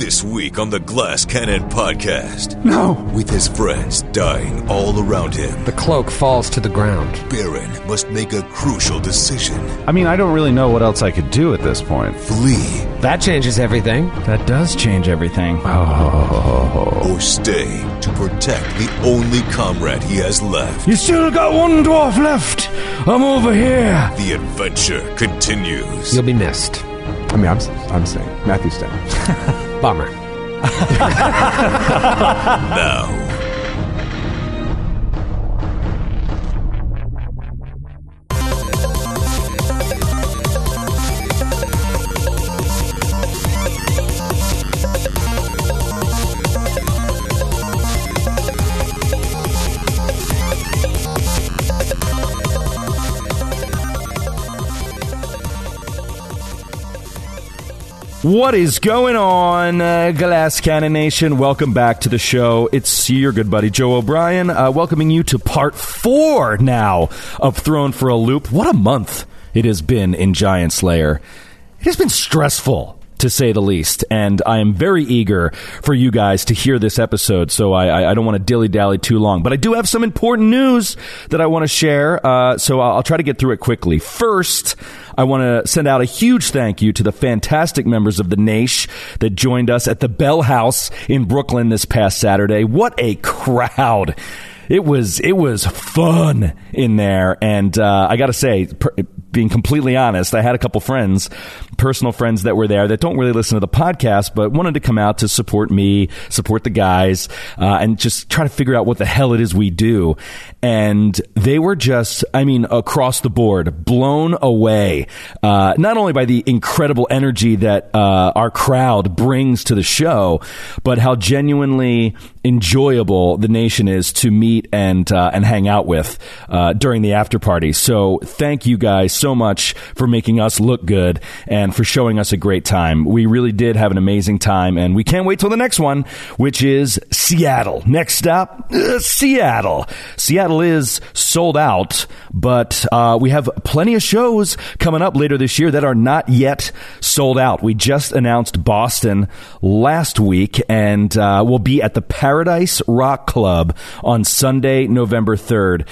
This week on the Glass Cannon Podcast. No. With his friends dying all around him, The cloak falls to the ground. Baron must make a crucial decision. I mean, I don't really know what else I could do at this point. Flee That changes everything. That does change everything. Oh. or stay to protect the only comrade he has left. You still got one dwarf left. I'm over here. The adventure continues. You'll be missed. I mean, I'm, I'm saying Matthew Stone. Bummer. Now, What is going on, uh, Glass Cannon Nation? Welcome back to the show. It's your good buddy Joe O'Brien, uh, welcoming you to part four now of Throne for a Loop. What a month it has been in Giantslayer. It has been stressful. To say the least, and I am very eager for you guys to hear this episode. So I, I, don't want to dilly dally too long, but I do have some important news that I want to share. Uh, so I'll, I'll try to get through it quickly. First, I want to send out a huge thank you to the fantastic members of the Naish that joined us at the Bell House in Brooklyn this past Saturday. What a crowd! It was it was fun in there, and uh, I got to say, per, being completely honest, I had a couple friends, personal friends that were there that don't really listen to the podcast, but wanted to come out to support me, support the guys, uh, and just try to figure out what the hell it is we do. And they were just, I mean, across the board, blown away, uh, not only by the incredible energy that uh, our crowd brings to the show, but how genuinely enjoyable the nation is to meet and uh, and hang out with uh, during the after party. So thank you guys so much for making us look good and for showing us a great time. We really did have an amazing time, and we can't wait till the next one, which is Seattle. Next stop, uh, Seattle. Seattle is sold out, but uh, we have plenty of shows coming up later this year that are not yet sold out. We just announced Boston last week, and uh, we'll be at the Paradise Rock Club on Sunday, November third.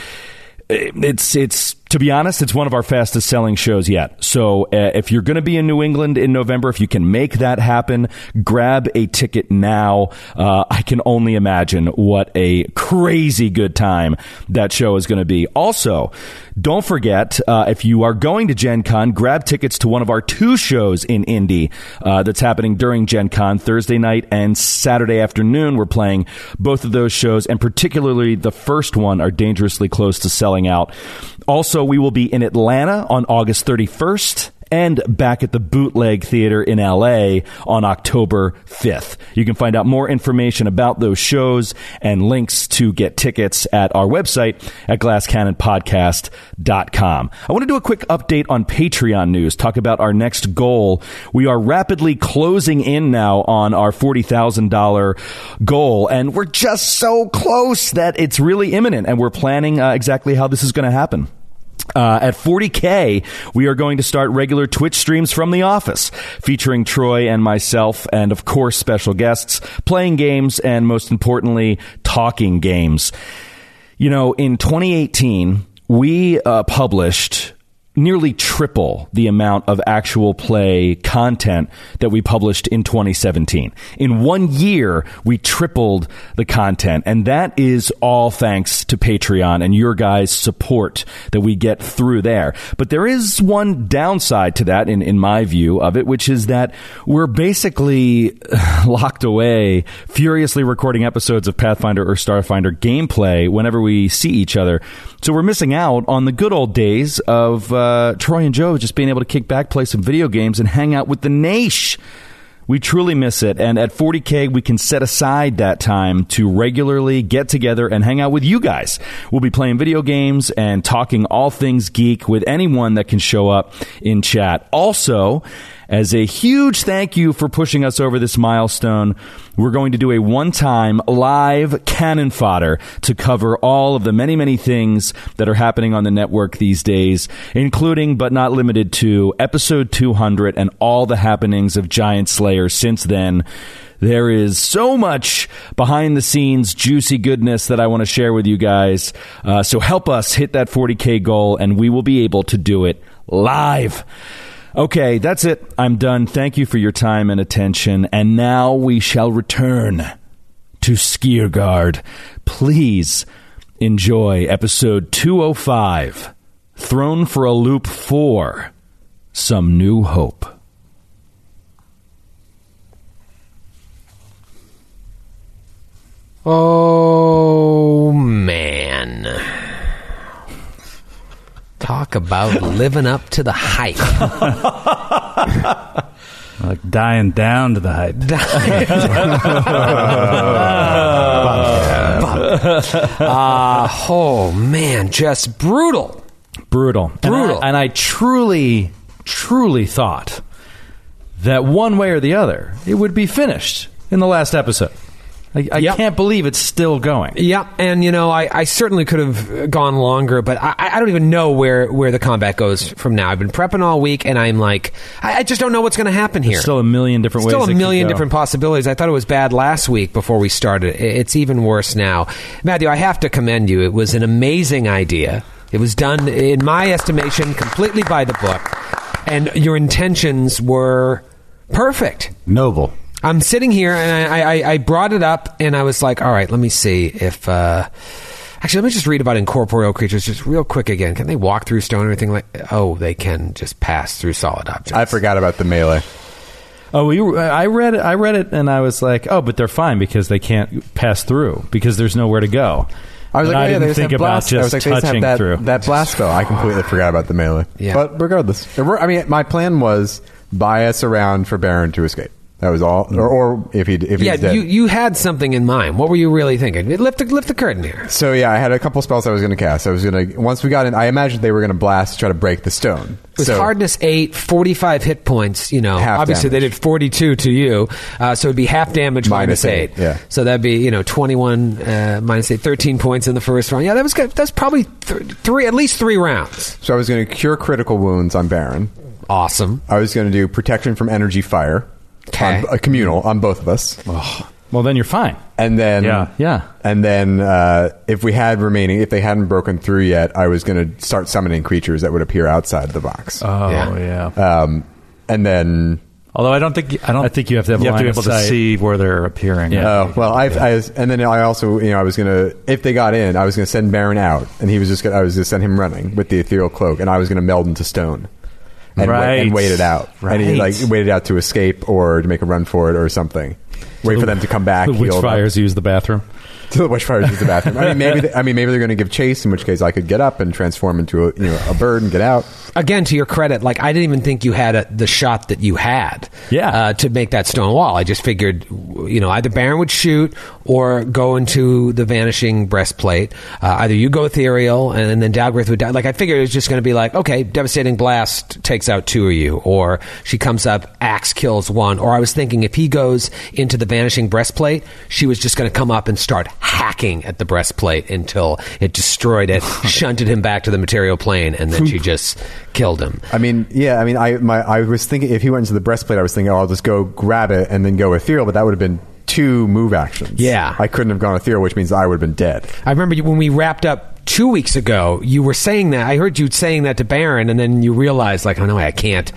It's it's to be honest, it's one of our fastest selling shows yet. So uh, if you're going to be in New England in November, if you can make that happen, grab a ticket now. Uh, I can only imagine what a crazy good time that show is going to be. Also, don't forget uh, if you are going to Gen Con, grab tickets to one of our two shows in Indy uh, that's happening during Gen Con Thursday night and Saturday afternoon. We're playing both of those shows, and particularly the first one are dangerously close to selling out. Also, we will be in Atlanta on August 31st and back at the Bootleg Theater in LA on October 5th. You can find out more information about those shows and links to get tickets at our website at glasscannonpodcast.com. I want to do a quick update on Patreon news, talk about our next goal. We are rapidly closing in now on our $40,000 goal, and we're just so close that it's really imminent, and we're planning uh, exactly how this is going to happen. Uh, at 40K, we are going to start regular Twitch streams from the office, featuring Troy and myself, and of course, special guests, playing games, and most importantly, talking games. You know, in 2018, we uh, published nearly triple the amount of actual play content that we published in 2017. In one year, we tripled the content, and that is all thanks to Patreon and your guys' support that we get through there. But there is one downside to that, in, in my view of it, which is that we're basically locked away, furiously recording episodes of Pathfinder or Starfinder gameplay whenever we see each other. So we're missing out on the good old days of uh, Troy and Joe just being able to kick back, play some video games, and hang out with the Naish. We truly miss it. And at 40K, we can set aside that time to regularly get together and hang out with you guys. We'll be playing video games and talking all things geek with anyone that can show up in chat. Also, as a huge thank you for pushing us over this milestone, we're going to do a one time live cannon fodder to cover all of the many, many things that are happening on the network these days, including but not limited to episode 200 and all the happenings of Giantslayer since then. There is so much behind the scenes juicy goodness that I want to share with you guys. Uh, so help us hit that 40K goal, and we will be able to do it live. Okay, that's it. I'm done. Thank you for your time and attention. And now we shall return to Skiergard. Please enjoy episode 205 Throne for a Loop 4 Some New Hope. Oh, man. Talk about living up to the hype. Like dying down to the hype. uh, oh, man. Just brutal. Brutal. Brutal. And I, and I truly, truly thought that one way or the other, it would be finished in the last episode. I, I Yep. can't believe it's still going. Yeah, and you know, I, I certainly could have gone longer, but I, I don't even know where, where the combat goes from now. I've been prepping all week, and I'm like, I, I just don't know what's going to happen here. Still a million different ways. Still a million different possibilities. I thought it was bad last week before we started. It's even worse now. Matthew, I have to commend you. It was an amazing idea. It was done, in my estimation, completely by the book, and your intentions were perfect. Noble. I'm sitting here and I, I, I brought it up and I was like, all right, let me see if. Uh, actually, let me just read about incorporeal creatures just real quick again. Can they walk through stone or anything like? Oh, they can just pass through solid objects. I forgot about the melee. Oh, you, I read it. I read it, and I was like, "Oh, but they're fine because they can't pass through because there's nowhere to go." I was And like, I oh, yeah, didn't they think have about blast. I was just like, they just touching that, through. that blast spell. I completely forgot about the melee. Yeah. But regardless, I mean, my plan was bias around for Baron to escape. That was all. Or, or if he if yeah, he's dead. you you had something in mind. What were you really thinking? Lift the lift the curtain here. So yeah, I had a couple spells I was going to cast. I was going to once we got in. I imagined they were going to blast try to break the stone. It was so, hardness eight, 45 hit points. You know, Half obviously they did 42 to you, uh, so it'd be half damage minus, Minus eight. eight, yeah. So that'd be you know 21 uh, minus eight, 13 points in the first round. Yeah, that was good. That's probably th- three, at least three rounds. So I was going to cure critical wounds on Baron. Awesome. I was going to do protection from energy fire. Okay. On, uh, communal on both of us. Well, then you're fine. And then, Yeah. Yeah. And then, uh, if we had remaining, if they hadn't broken through yet, I was going to start summoning creatures that would appear outside the box. Oh Yeah. yeah. um, and then, Although I don't think I don't. I think you have to have you have to be line of able to see where they're appearing. Yeah. oh well, I, I and then I also, you know, I was going to, if they got in, I was going to send Baron out, and he was just, gonna, I was going to send him running with the ethereal cloak, and I was going to meld into stone. And, wait, and Right. wait it out, and he like waited out to escape or to make a run for it or something. Wait for them to come back. The heal them. use the bathroom. to the witchfires use the bathroom. I mean, maybe they, I mean maybe they're going to give chase, in which case I could get up and transform into a you know a bird and get out. Again, to your credit, like I didn't even think you had a, the shot that you had. Yeah. Uh, to make that stone wall, I just figured, you know, either Baron would shoot or go into the vanishing breastplate. Uh, either you go ethereal and, then Dalgrith would die. Like I figured it was just going to be like, okay, devastating blast takes out two of you, or she comes up, axe kills one. Or I was thinking if he goes into the vanishing breastplate, she was just going to come up and start hacking at the breastplate until it destroyed it, shunted him back to the material plane, and then she just killed him. I mean, yeah, I mean, I my I was thinking if he went into the breastplate, I was thinking, oh, I'll just go grab it and then go ethereal, but that would have been two move actions. Yeah. I couldn't have gone ethereal, which means I would have been dead. I remember when we wrapped up two weeks ago, you were saying that. I heard you saying that to Baron, and then you realized, like, oh no, I can't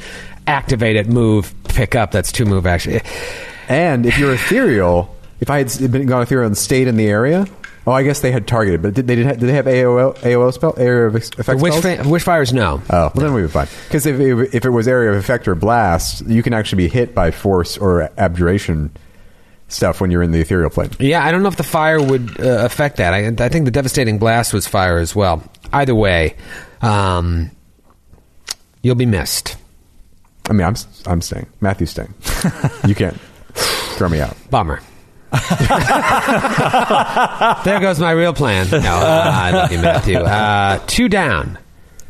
activate it, move, pick up. That's two move action. And if you're ethereal, if I had been gone ethereal and stayed in the area, oh, I guess they had targeted, but did they did, did they have AOE AOE spell area of effect spells? fa- witch fires, no. Oh, well, then we would be fine. Because if, if, if it was area of effect or blast, you can actually be hit by force or abjuration stuff when you're in the ethereal plane. Yeah, I don't know if the fire would uh, affect that. I, I think the devastating blast was fire as well. Either way, um, you'll be missed. I mean, I'm I'm staying. Matthew's staying. you can't throw me out. Bummer. there goes my real plan. No, uh, I love you, Matthew. Uh, two down,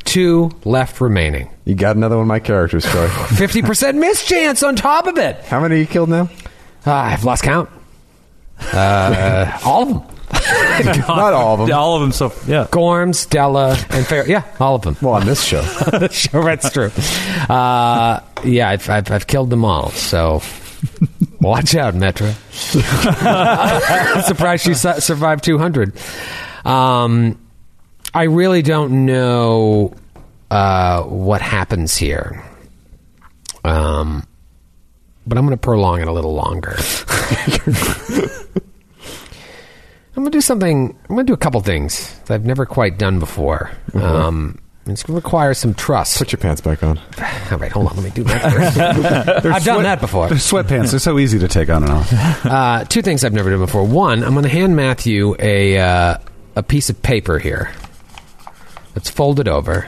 two left remaining. You got another one of my characters, Troy. 50% miss chance on top of it. How many you killed now? Uh, I've lost count. Uh, all of them. Not all of them. all of them. So yeah. Gorms, Della, and Fair. Yeah, all of them. Well, on this show. sure, that's true. Uh, yeah, I've, I've, I've killed them all. So Watch out, Metra. Surprised she su- survived 200. Um, I really don't know uh, what happens here. Um, but I'm going to prolong it a little longer. I'm going to do something. I'm going to do a couple things that I've never quite done before. Um, it's going to require some trust. Put your pants back on. All right, hold on. Let me do that first. I've done that before. They're sweatpants. They're so easy to take on and off. Uh, two things I've never done before. One, I'm going to hand Matthew a uh, a piece of paper here. Let's fold it over.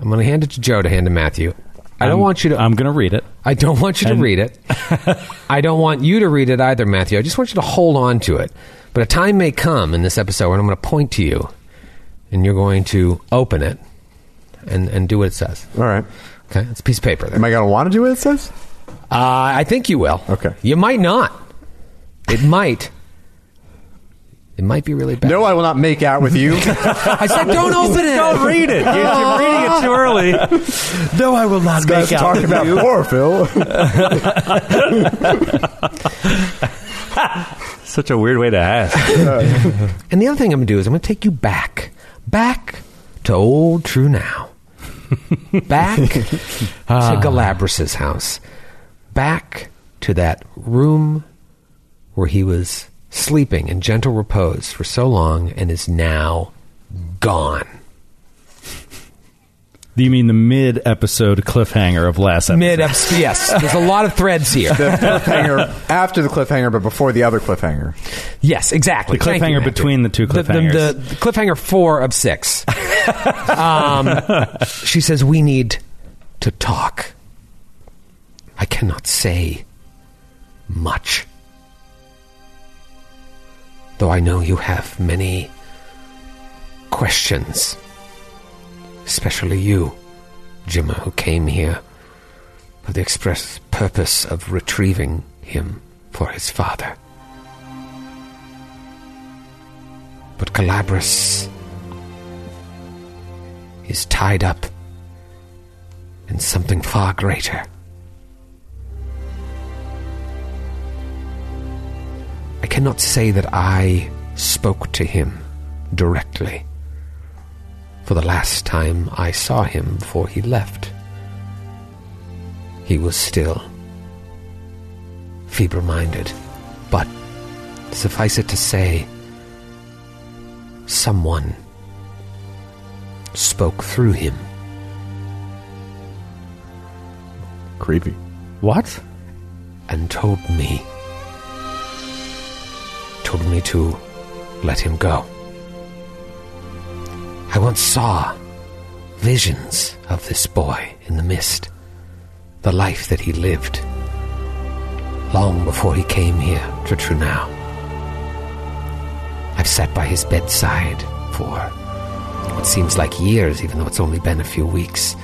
I'm going to hand it to Joe to hand to Matthew. I don't I'm- want you to. I'm going to read it. I don't want you to And- read it. I don't want you to read it either, Matthew. I just want you to hold on to it. But a time may come in this episode when I'm going to point to you, and you're going to open it and and do what it says. All right. Okay, it's a piece of paper. There. Am I going to want to do what it says? Uh, I think you will. Okay. You might not. It might. It might be really bad. No, I will not make out with you. I said don't open it. Don't read it. You're, you're reading it too early. No, I will not make out with you. We're talking with about you. chlorophyll. Such a weird way to ask. And the other thing I'm going to do is I'm going to take you back, back to old Trunau, back ah. to Galabras's house, back to that room where he was sleeping in gentle repose for so long and is now gone. You mean the mid episode cliffhanger of last episode? Mid episode, yes. There's a lot of threads here. the cliffhanger after the cliffhanger, but before the other cliffhanger. Yes, exactly. The Thank you, cliffhanger between the two The- the- cliffhangers. The, the cliffhanger four of six. um, she says, We need to talk. I cannot say much. Though I know you have many questions. Especially you, Jimmer, who came here for the express purpose of retrieving him for his father. But Galabras is tied up in something far greater. I cannot say that I spoke to him directly. For the last time I saw him before he left, he was still feeble minded. But suffice it to say, someone spoke through him. Creepy. what? and told me told me to let him go. I once saw visions of this boy in the mist, the life that he lived long before he came here to Trunau. I've sat by his bedside for what seems like years, even though it's only been a few weeks.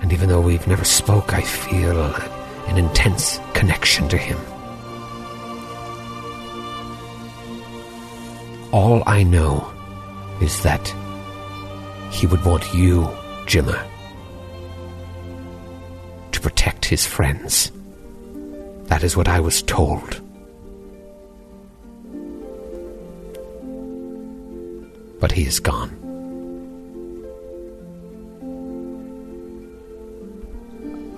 And even though we've never spoke, I feel an intense connection to him. All I know is that he would want you, Jimmer, to protect his friends. That is what I was told. But he is gone.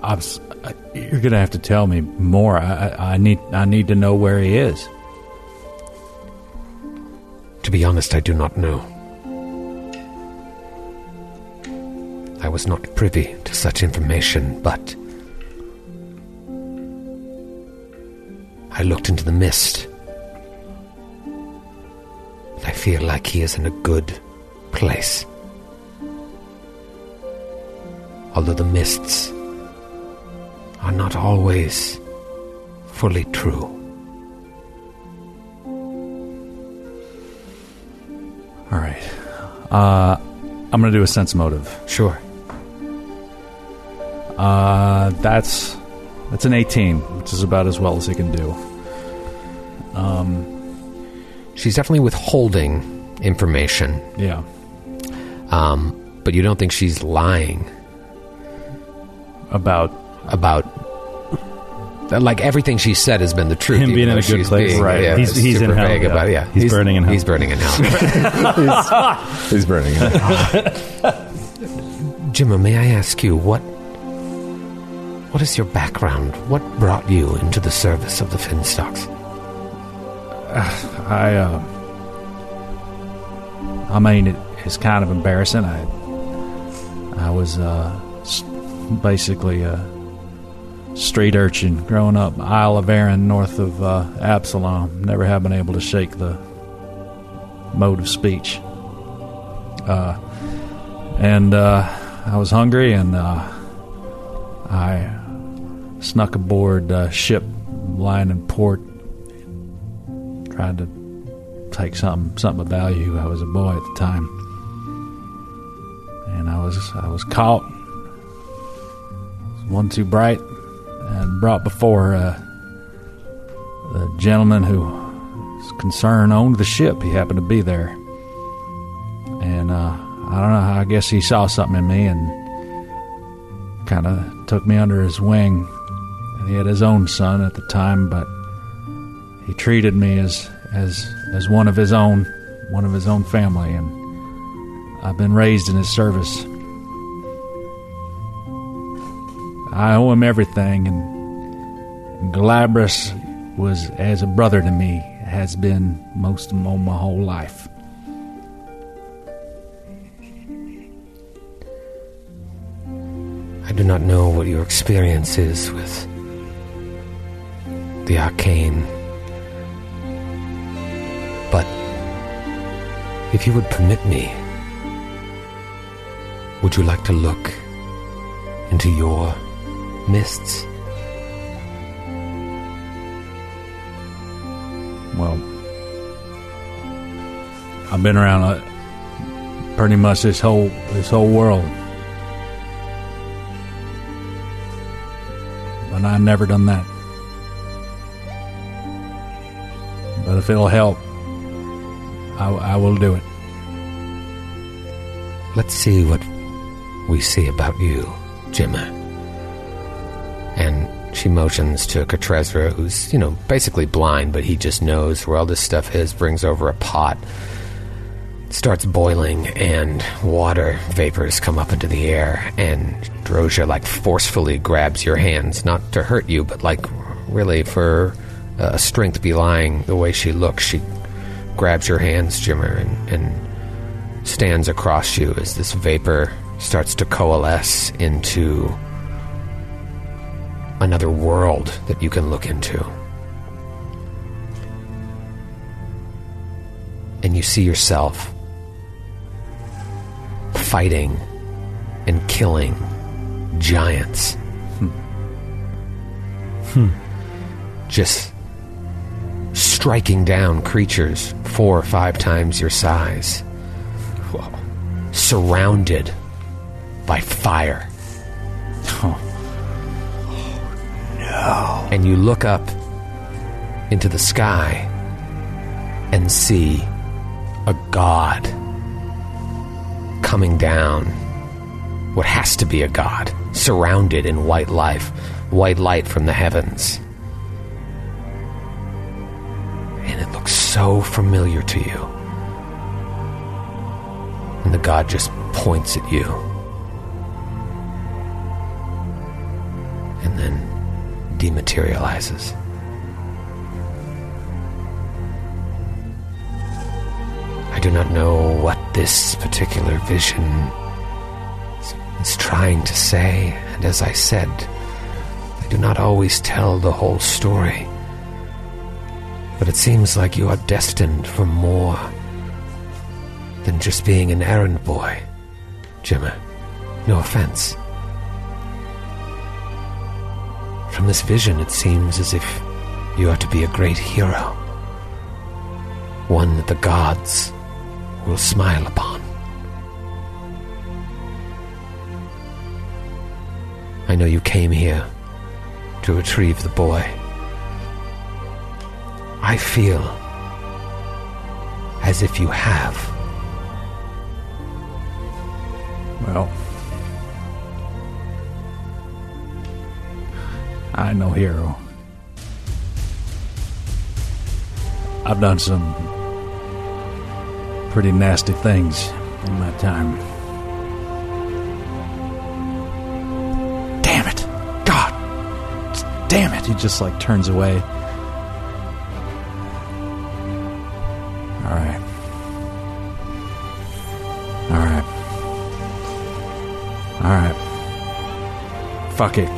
I'm, uh, you're going to have to tell me more. I, I, I need I need to know where he is. To be honest, I do not know. I was not privy to such information, but I looked into the mist. And I feel like he is in a good place. Although the mists are not always fully true. All right. Uh, I'm going to do a sense motive. Sure. Uh, that's that's an 18, which is about as well as he can do. Um, She's definitely withholding information Yeah. Um, but you don't think she's lying About about like everything she said has been the truth. Him even being in though a good she's place. being, Right. Yeah, He's- he's in super hell, vague yeah. about. Yeah, He's burning in hell. He's burning in hell. He's burning. Jimmer, may I ask you what? What is your background? What brought you into the service of the Finstocks? I, uh, I mean, it, it's kind of embarrassing. I, I was uh, basically a street urchin growing up Isle of Arran, north of uh, Absalom. Never have been able to shake the mode of speech. Uh, and uh, I was hungry, and uh, I snuck aboard a ship lying in port tried to take something something of value. I was a boy at the time, and I was I was caught. One too bright, and brought before uh, the gentleman who was concerned owned the ship. He happened to be there, and uh, I don't know. I guess he saw something in me and kind of took me under his wing. He had his own son at the time, but he treated me as as as one of his own, one of his own family, and I've been raised in his service. I owe him everything, and Galabras was as a brother to me, has been most of my whole life. I do not know what your experience is with the arcane. But if you would permit me, would you like to look into your mists? Well, I've been around uh, pretty much this whole this whole world, but I've never done that. But if it'll help, I, I will do it. Let's see what we see about you, Jimmer. And she motions to Katrezra, who's, you know, basically blind, but he just knows where all this stuff is, brings over a pot, starts boiling, and water vapors come up into the air, and Drozia, like, forcefully grabs your hands, not to hurt you, but, like, really for uh, strength belying the way she looks. She grabs your hands, Jimmer, and, and stands across you as this vapor starts to coalesce into another world that you can look into. And you see yourself fighting and killing giants. Hmm. Just striking down creatures four or five times your size surrounded by fire. Oh, no. And you look up into the sky and see a god coming down. What has to be a god, surrounded in white life, white light from the heavens. And it looks so familiar to you. And the god just points at you. And then dematerializes. I do not know what this particular vision is- trying to say, and as I said, I do not always tell the whole story. But it seems like you are destined for more than just being an errand boy, Jimmer. No offense. From this vision, it seems as if you are to be a great hero. One that the gods will smile upon. I know you came here to retrieve the boy. I feel as if you have. Well, I no hero. I've done some pretty nasty things in my time. Damn it! God! Damn it! He just like turns away Fuck it.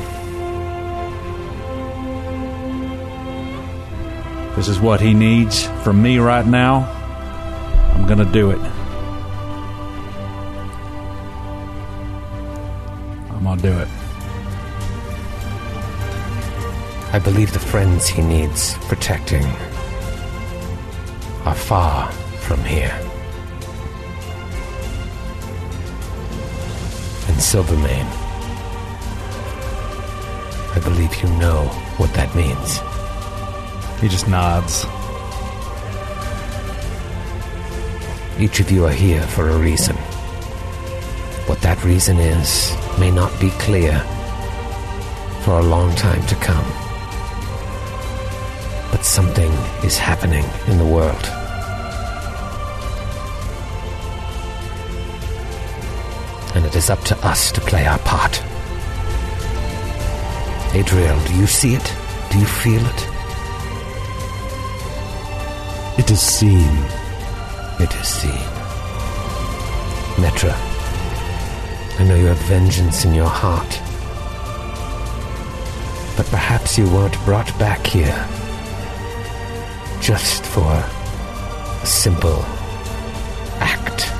This is what he needs from me right now. I'm gonna do it. I'm gonna do it. I believe the friends he needs protecting are far from here. And Silvermane, I believe you know what that means. He just nods. Each of you are here for a reason. What that reason is may not be clear for a long time to come. But something is happening in the world. And it is up to us to play our part. Adriel, do you see it? Do you feel it? It is seen. It is seen. Metra, I know you have vengeance in your heart. But perhaps you weren't brought back here just for a simple act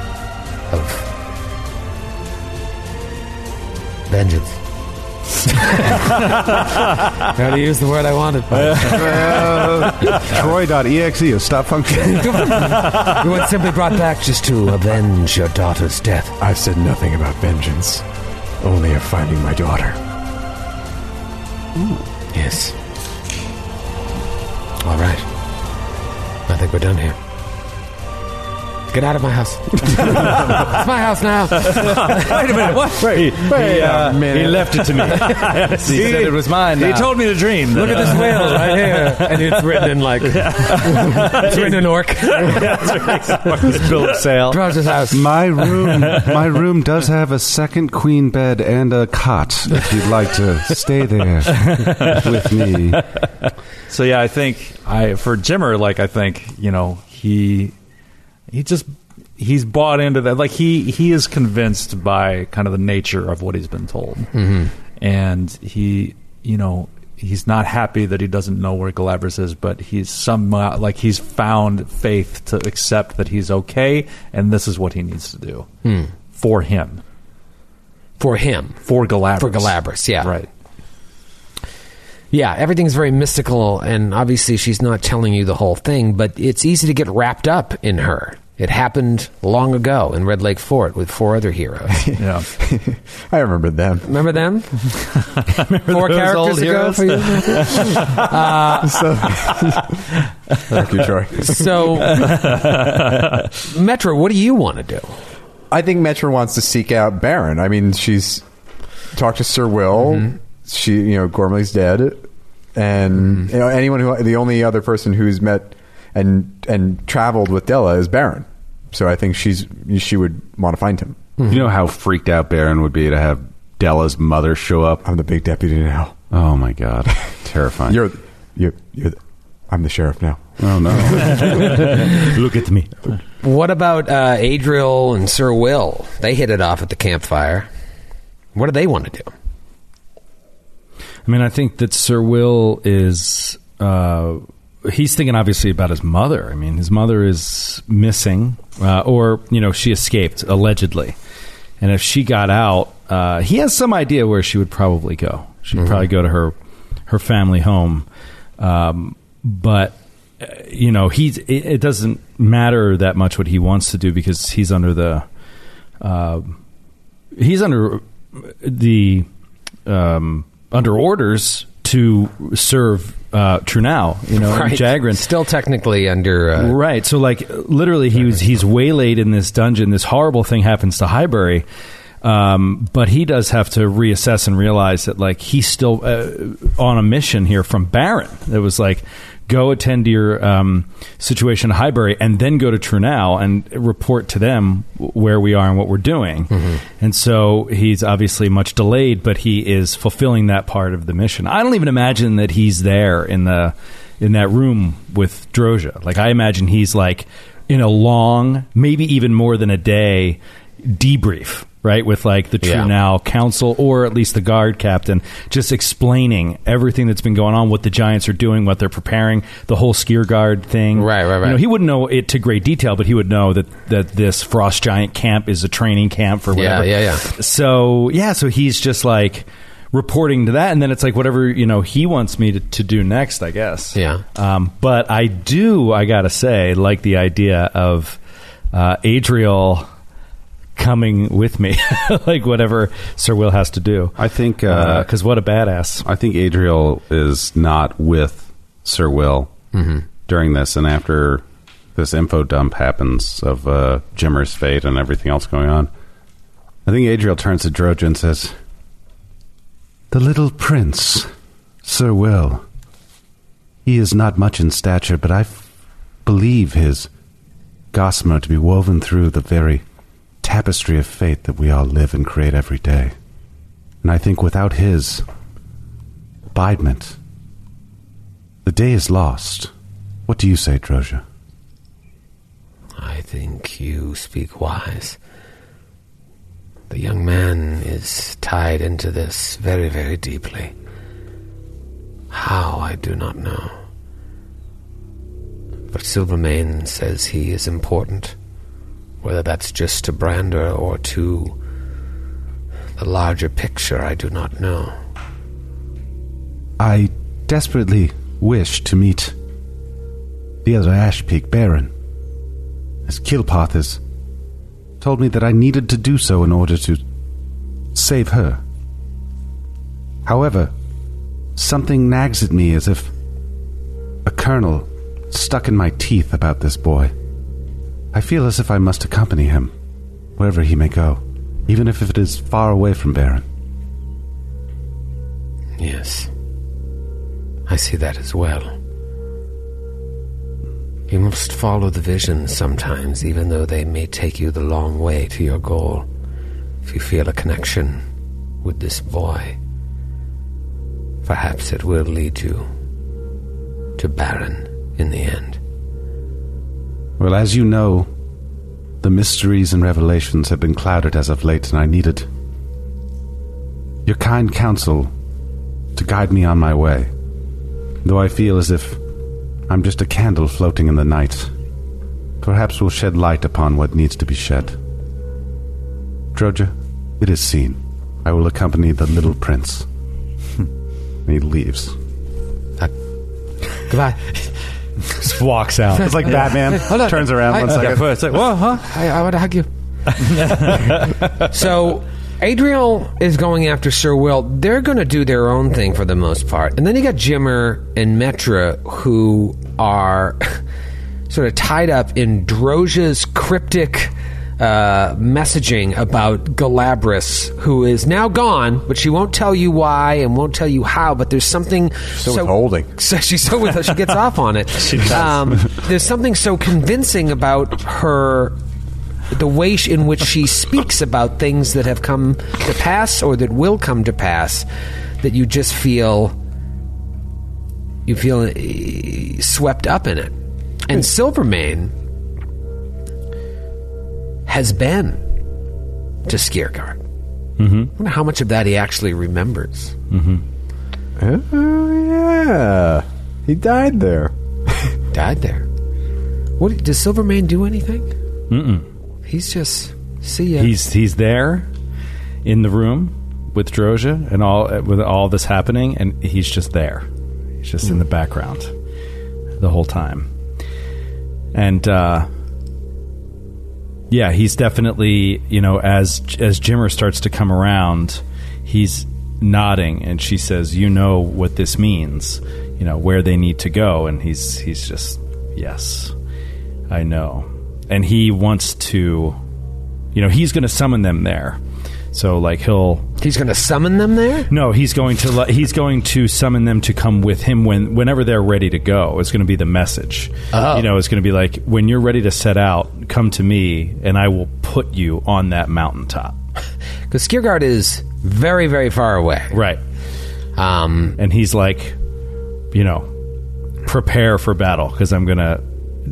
of vengeance. How to use the word I wanted. Troy.exe is stop functioning. you weren't simply brought back just to avenge your daughter's death. I've said nothing about vengeance, only of finding my daughter. Yes. All right. I think we're done here. Get out of my house. it's my house now. Wait a minute. What? Wait, wait he, uh, a minute. he left it to me. he said it was mine. He now. told me to dream. Look at this whale right here. And it's written in like, it's written in orc. Philip Sale. Roger's house. My room, my room does have a second queen bed and a cot. If you'd like to stay there with me, So yeah, I think I for Jimmer, like I think you know he he just he's bought into that. Like he he is convinced by kind of the nature of what he's been told, mm-hmm. and he you know he's not happy that he doesn't know where Galabras is, but he's somehow like he's found faith to accept that he's okay, and this is what he needs to do hmm. for him, For him. for Galabras, For Galabras, yeah. right. Yeah, everything's very mystical, and obviously she's not telling you the whole thing, but it's easy to get wrapped up in her. It happened long ago in Red Lake Fort with four other heroes. Yeah. I remember them. Remember them? Four those characters old ago heroes? for you? Uh, Thank you, Troy. So, Metra, what do you want to do? I think Metra wants to seek out Baron. I mean, she's talked to Sir Will. Mm-hmm. She, you know, Gormley's dead, and you know, anyone who the only other person who's met and and traveled with Della is Baron. So I think she's she would want to find him. you know how freaked out Baron would be to have Della's mother show up. I'm the big deputy now. Oh my god, terrifying! You're you're, you're the, I'm the sheriff now. oh no, Look at me. What about uh, Adriel and Sir Will? They hit it off at the campfire. What do they want to do? I mean, I think that Sir Will is. Uh, he's thinking obviously about his mother. I mean, his mother is missing, uh, or you know, she escaped allegedly, and if she got out, uh, he has some idea where she would probably go. She'd probably go to her her family home, um, but uh, you know, he's. It, it doesn't matter that much what he wants to do because he's under the. Uh, he's under the um, under orders to serve uh, Trunau, you know, Jagrin. Still technically under. Uh, Right. So, like, literally, he was he's waylaid in this dungeon. This horrible thing happens to Highbury. Um, but he does have to reassess and realize that like he's still uh, on a mission here from Baron. It was like go attend to your um, situation at Highbury and then go to Trunau and report to them where we are and what we're doing. And so he's obviously much delayed, but he is fulfilling that part of the mission. I don't even imagine that he's there in the in that room with Droja. Like I imagine he's like in a long, maybe even more than a day debrief, right? With like the True Yeah. Now Council or at least the guard captain, just explaining everything that's been going on, what the Giants are doing, what they're preparing, the whole Skiergard thing. Right, right, You know, right. he wouldn't know it to great detail, but he would know that that this Frost Giant camp is a training camp for Yeah, whatever. yeah, yeah. So yeah, so he's just like reporting to that, and then it's like whatever you know he wants me to, to do next, I guess. Yeah. Um, but I do, I gotta say, like the idea of uh, Adriel coming with me, like whatever Sir Will has to do. I think uh, Because what a badass! I think Adriel is not with Sir Will during this, and after this info dump happens of uh, Jimmer's fate and everything else going on, I think Adriel turns to Droja and says, "The little prince, Sir Will. He is not much in stature, but I f- believe his gossamer to be woven through the very tapestry of fate that we all live and create every day. And I think without his abidement, the day is lost. What do you say, Droja? I think you speak wise. The young man is tied into this very, very deeply. How, I do not know. But Silvermane says he is important. Whether that's just to Brander or to the larger picture, I do not know. I desperately wish to meet the other Ash Peak Baron, as Kilpath has told me that I needed to do so in order to save her. However, something nags at me as if a kernel stuck in my teeth about this boy. I feel as if I must accompany him, wherever he may go, even if it is far away from Baron. Yes. I see that as well. You must follow the visions sometimes, even though they may take you the long way to your goal. If you feel a connection with this boy, perhaps it will lead you to Baron in the end. Well, as you know, the mysteries and revelations have been clouded as of late, and I needed your kind counsel to guide me on my way. Though I feel as if I'm just a candle floating in the night, perhaps will shed light upon what needs to be shed. Droja, it is seen. I will accompany the little prince. Hmm. he leaves. Uh, goodbye. Just walks out. It's like Batman Hold on. turns around I- one second. it's like, whoa, huh? I, I want to hug you. so, Adriel is going after Sir Will. They're going to do their own thing for the most part. And then you got Jimmer and Metra who are sort of tied up in Droja's cryptic uh, messaging about Galabras, who is now gone, but she won't tell you why and won't tell you how. But there's something So withholding. so she's so with she gets off on it. she does. Um, there's something so convincing about her, the way in which she speaks about things that have come to pass or that will come to pass, that you just feel you feel uh, swept up in it. And Silvermane has been to Skiergard. Mm-hmm. I wonder how much of that he actually remembers. Oh, yeah. He died there. died there. What does Silvermane do anything? Mm-mm. He's just see ya. He's he's there in the room with Droja and all with all this happening, and he's just there. He's just in the background the whole time. And uh, yeah, he's definitely you know as as Jimmer starts to come around, he's nodding, and she says, "You know what this means. You know where they need to go." And he's he's just yes, I know. And he wants to you know he's going to summon them there So like he'll He's going to summon them there. no, he's going to he's going to summon them to come with him when whenever they're ready to go. It's going to be the message. Oh. You know, it's going to be like when you're ready to set out, come to me, and I will put you on that mountaintop. Because Skiergard is very, very far away. Right. Um, And he's like, you know, prepare for battle because I'm going to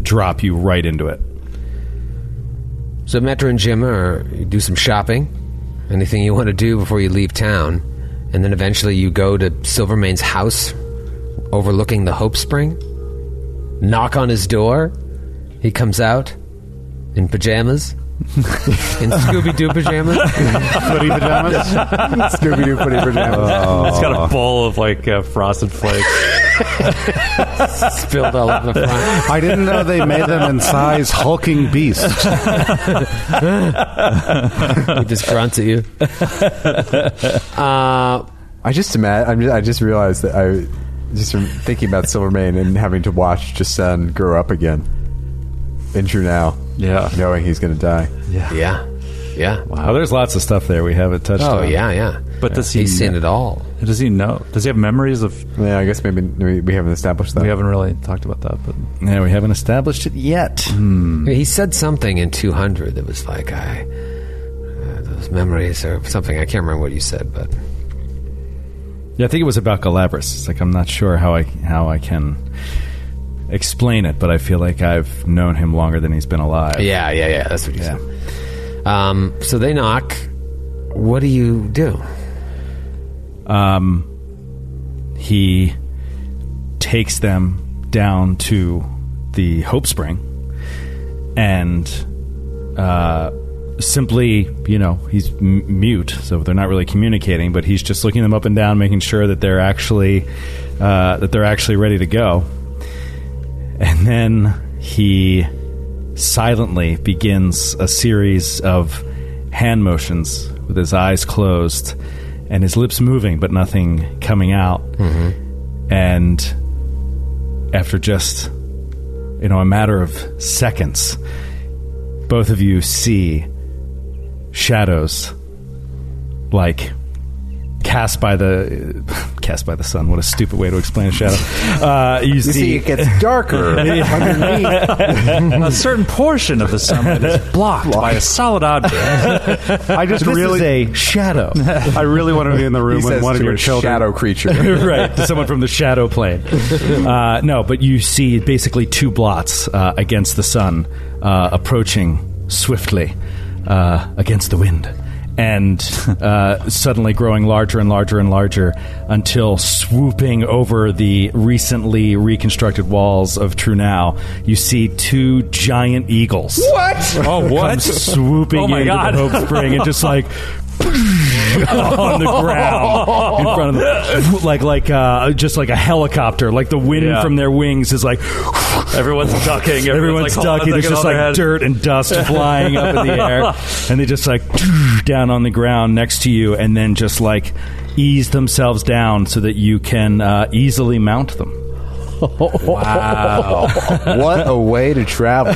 drop you right into it. so Metra and Jimmer do some shopping, anything you want to do before you leave town, and then eventually you go to Silvermane's house, overlooking the Hope Spring. Knock on his door. He comes out in pajamas, in Scooby Doo pajamas. Footy pajamas. Scooby Doo putting pajamas. It's got a bowl of like uh, frosted flakes. spilled all over the front. I didn't know they made them in size hulking beasts. He just grunts at you. Uh, I just imagine. I'm just, I just realized that I just from thinking about Silvermane and having to watch Jason grow up again in Trunau, Yeah. knowing he's going to die. yeah, yeah. Yeah. Wow, there's lots of stuff there we haven't touched Oh on. yeah, yeah. But does he? He's seen it all. Does he know? Does he have memories of? Yeah, I guess maybe we, we haven't established that. We haven't really talked about that, but Yeah, we haven't established it yet. He said something in 200 that was like, I. Uh, those memories or something. I can't remember what you said, but. Yeah, I think it was about Galabras. It's like I'm not sure how I how I can explain it, but I feel like I've known him longer than he's been alive. Yeah, yeah, yeah. That's what you Yeah. said. Um, so they knock. What do you do? Um, he takes them down to the Hope Spring and uh, simply, you know, he's m- mute, so they're not really communicating, but he's just looking them up and down, making sure that they're actually uh, that they're actually ready to go. And then he silently begins a series of hand motions with his eyes closed and his lips moving but nothing coming out. Mm-hmm. And after just you know a matter of seconds, both of you see shadows like cast by the cast by the sun. What a stupid way to explain a shadow. Uh, you, You see, see, it gets darker underneath. a certain portion of the summit is blocked by a solid object. I just this really, is a shadow. I really want to be in the He room with says one of to your a children. shadow creature. right, to someone from the shadow plane. Uh, no, but you see basically two blots uh, against the sun uh, approaching swiftly uh, against the wind. And uh, suddenly growing larger and larger and larger until swooping over the recently reconstructed walls of Trunau, you see two giant eagles. What? Oh, what? swooping Oh my into God. the Hope Spring and just like on the ground in front of them, like like uh, just like a helicopter. Like the wind Yeah. from their wings is like Everyone's ducking. everyone's like, ducking. There's just like dirt and dust flying up in the air, and they just like down on the ground next to you, and then just like ease themselves down so that you can uh, easily mount them. Wow. what a way to travel.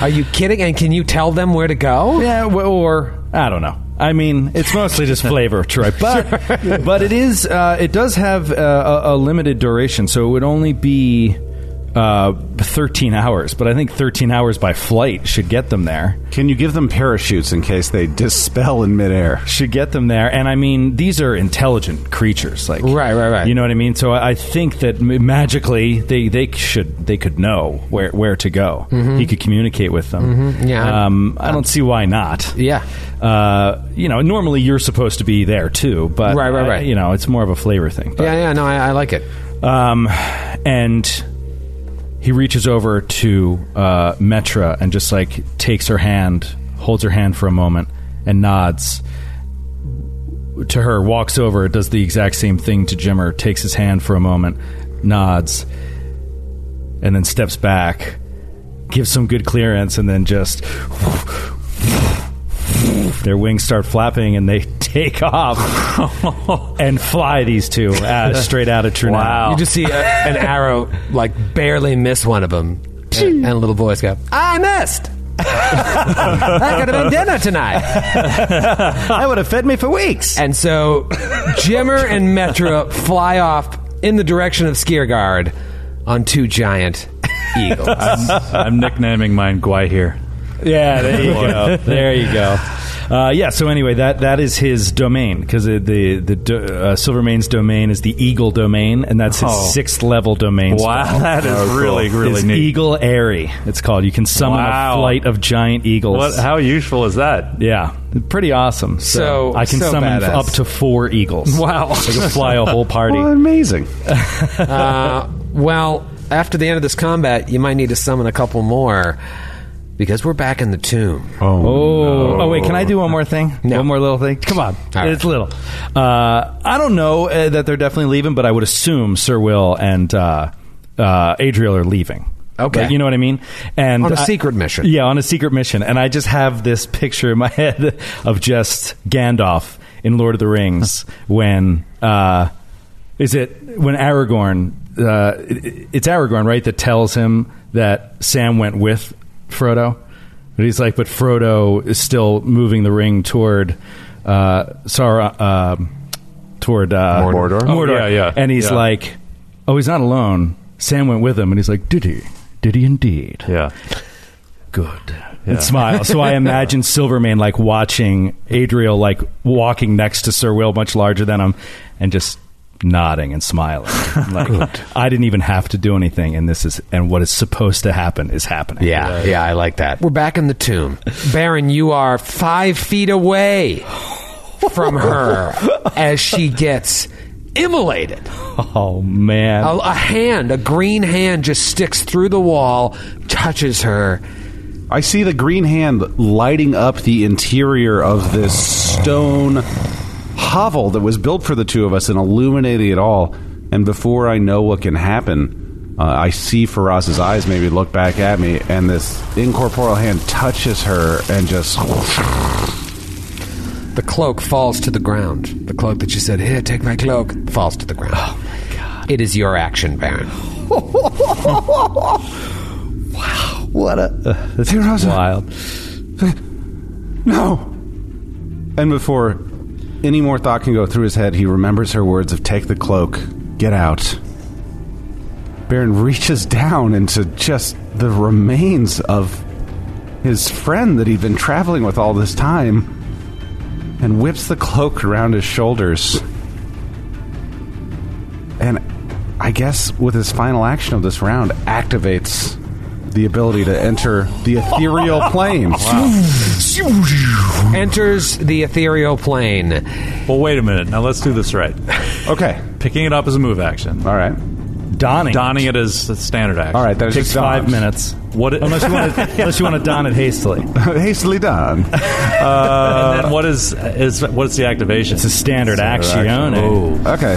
Are you kidding? And can you tell them where to go? Yeah, w- or I don't know. I mean, it's mostly just flavor, Troy. But but it is uh, it does have uh, a, a limited duration, so it would only be uh, 13 hours. But I think 13 hours by flight should get them there. Can you give them parachutes in case they dispel in midair? Should get them there. And I mean, these are intelligent creatures. Like Right, right, right. You know what I mean? So I I think that magically they, they should they could know where where to go. He could communicate with them. Mm-hmm. Yeah. Um, I don't see why not. Yeah. Uh, you know, normally you're supposed to be there too, but Right, right, right. you know, it's more of a flavor thing. But, Yeah, yeah, no, I, I like it. Um, and he reaches over to uh, Metra and just like takes her hand, holds her hand for a moment, and nods to her. Walks over, does the exact same thing to Jimmer, takes his hand for a moment, nods, and then steps back, gives some good clearance, and then just their wings start flapping and they take off and fly these two uh, straight out of True Wow. You just see a, an arrow like barely miss one of them, and, and a little voice go, "I missed." that could have been dinner tonight. that would have fed me for weeks. And so Jimmer and Metra fly off in the direction of Skiergard on two giant eagles. I'm nicknaming mine Gwai here. Yeah, there you go. There you go. Uh, yeah. So anyway, that that is his domain because the the, the do, uh, Silvermane's domain is the Eagle domain, and that's his Oh. sixth level domain. Wow, spell. that is really, really His neat. Eagle Aerie. It's called. You can summon Wow. a flight of giant eagles. What, how useful is that? Yeah, pretty awesome. So- I can so summon badass. up to four eagles. Wow. I can fly a whole party. Well, amazing. Uh, well, after the end of this combat, you might need to summon a couple more because we're back in the tomb. Oh, oh wait! Can I do one more thing? No. One more little thing. Come on, right. it's little. Uh, I don't know uh, that they're definitely leaving, but I would assume Sir Will and uh, uh, Adriel are leaving. Okay. Like, you know what I mean? And On a I- secret mission. Yeah, on a secret mission, and I just have this picture in my head of just Gandalf in Lord of the Rings when uh, is it when Aragorn? Uh, it- it's Aragorn, right? That tells him that Sam went with Frodo. But he's like, but Frodo is still moving the ring toward uh, Sauron, um toward uh, Mordor? Mordor. Oh, yeah, yeah, And he's yeah. like, oh, he's not alone. Sam went with him, and he's like, did he? Did he indeed? Yeah. good and smile. So I imagine Silvermane like watching Adriel like walking next to Sir Will, much larger than him, and just nodding and smiling. Like I didn't even have to do anything, and this is and what is supposed to happen is happening. Yeah, yeah, I like that. We're back in the tomb. Baron, you are five feet away from her as she gets immolated. Oh man. A, a hand, a green hand, just sticks through the wall, touches her. I see the green hand lighting up the interior of this stone hovel that was built for the two of us and illuminating it all. And before I know what can happen, uh, I see Faraz's eyes maybe look back at me, and this incorporeal hand touches her and just. The cloak falls to the ground. The cloak that you said, "Here, take my cloak," falls to the ground. Oh my god! It is your action, Baron. Wow. What a this is Firoza. wild. No! And before any more thought can go through his head, he remembers her words of take the cloak, get out. Baron reaches down into just the remains of his friend that he'd been traveling with all this time and whips the cloak around his shoulders. And I guess with his final action of this round, activates the ability to enter the ethereal plane. Enters the ethereal plane. Well, wait a minute. Now let's do this right. Okay. Picking it up as a move action. All right. Donning. Donning it as a standard action. All right. That was takes just five dodge. minutes. What? It, Unless you want to, unless you want to don it hastily. Hastily done. and then what is is what's the activation? It's a standard action. Oh. oh, okay.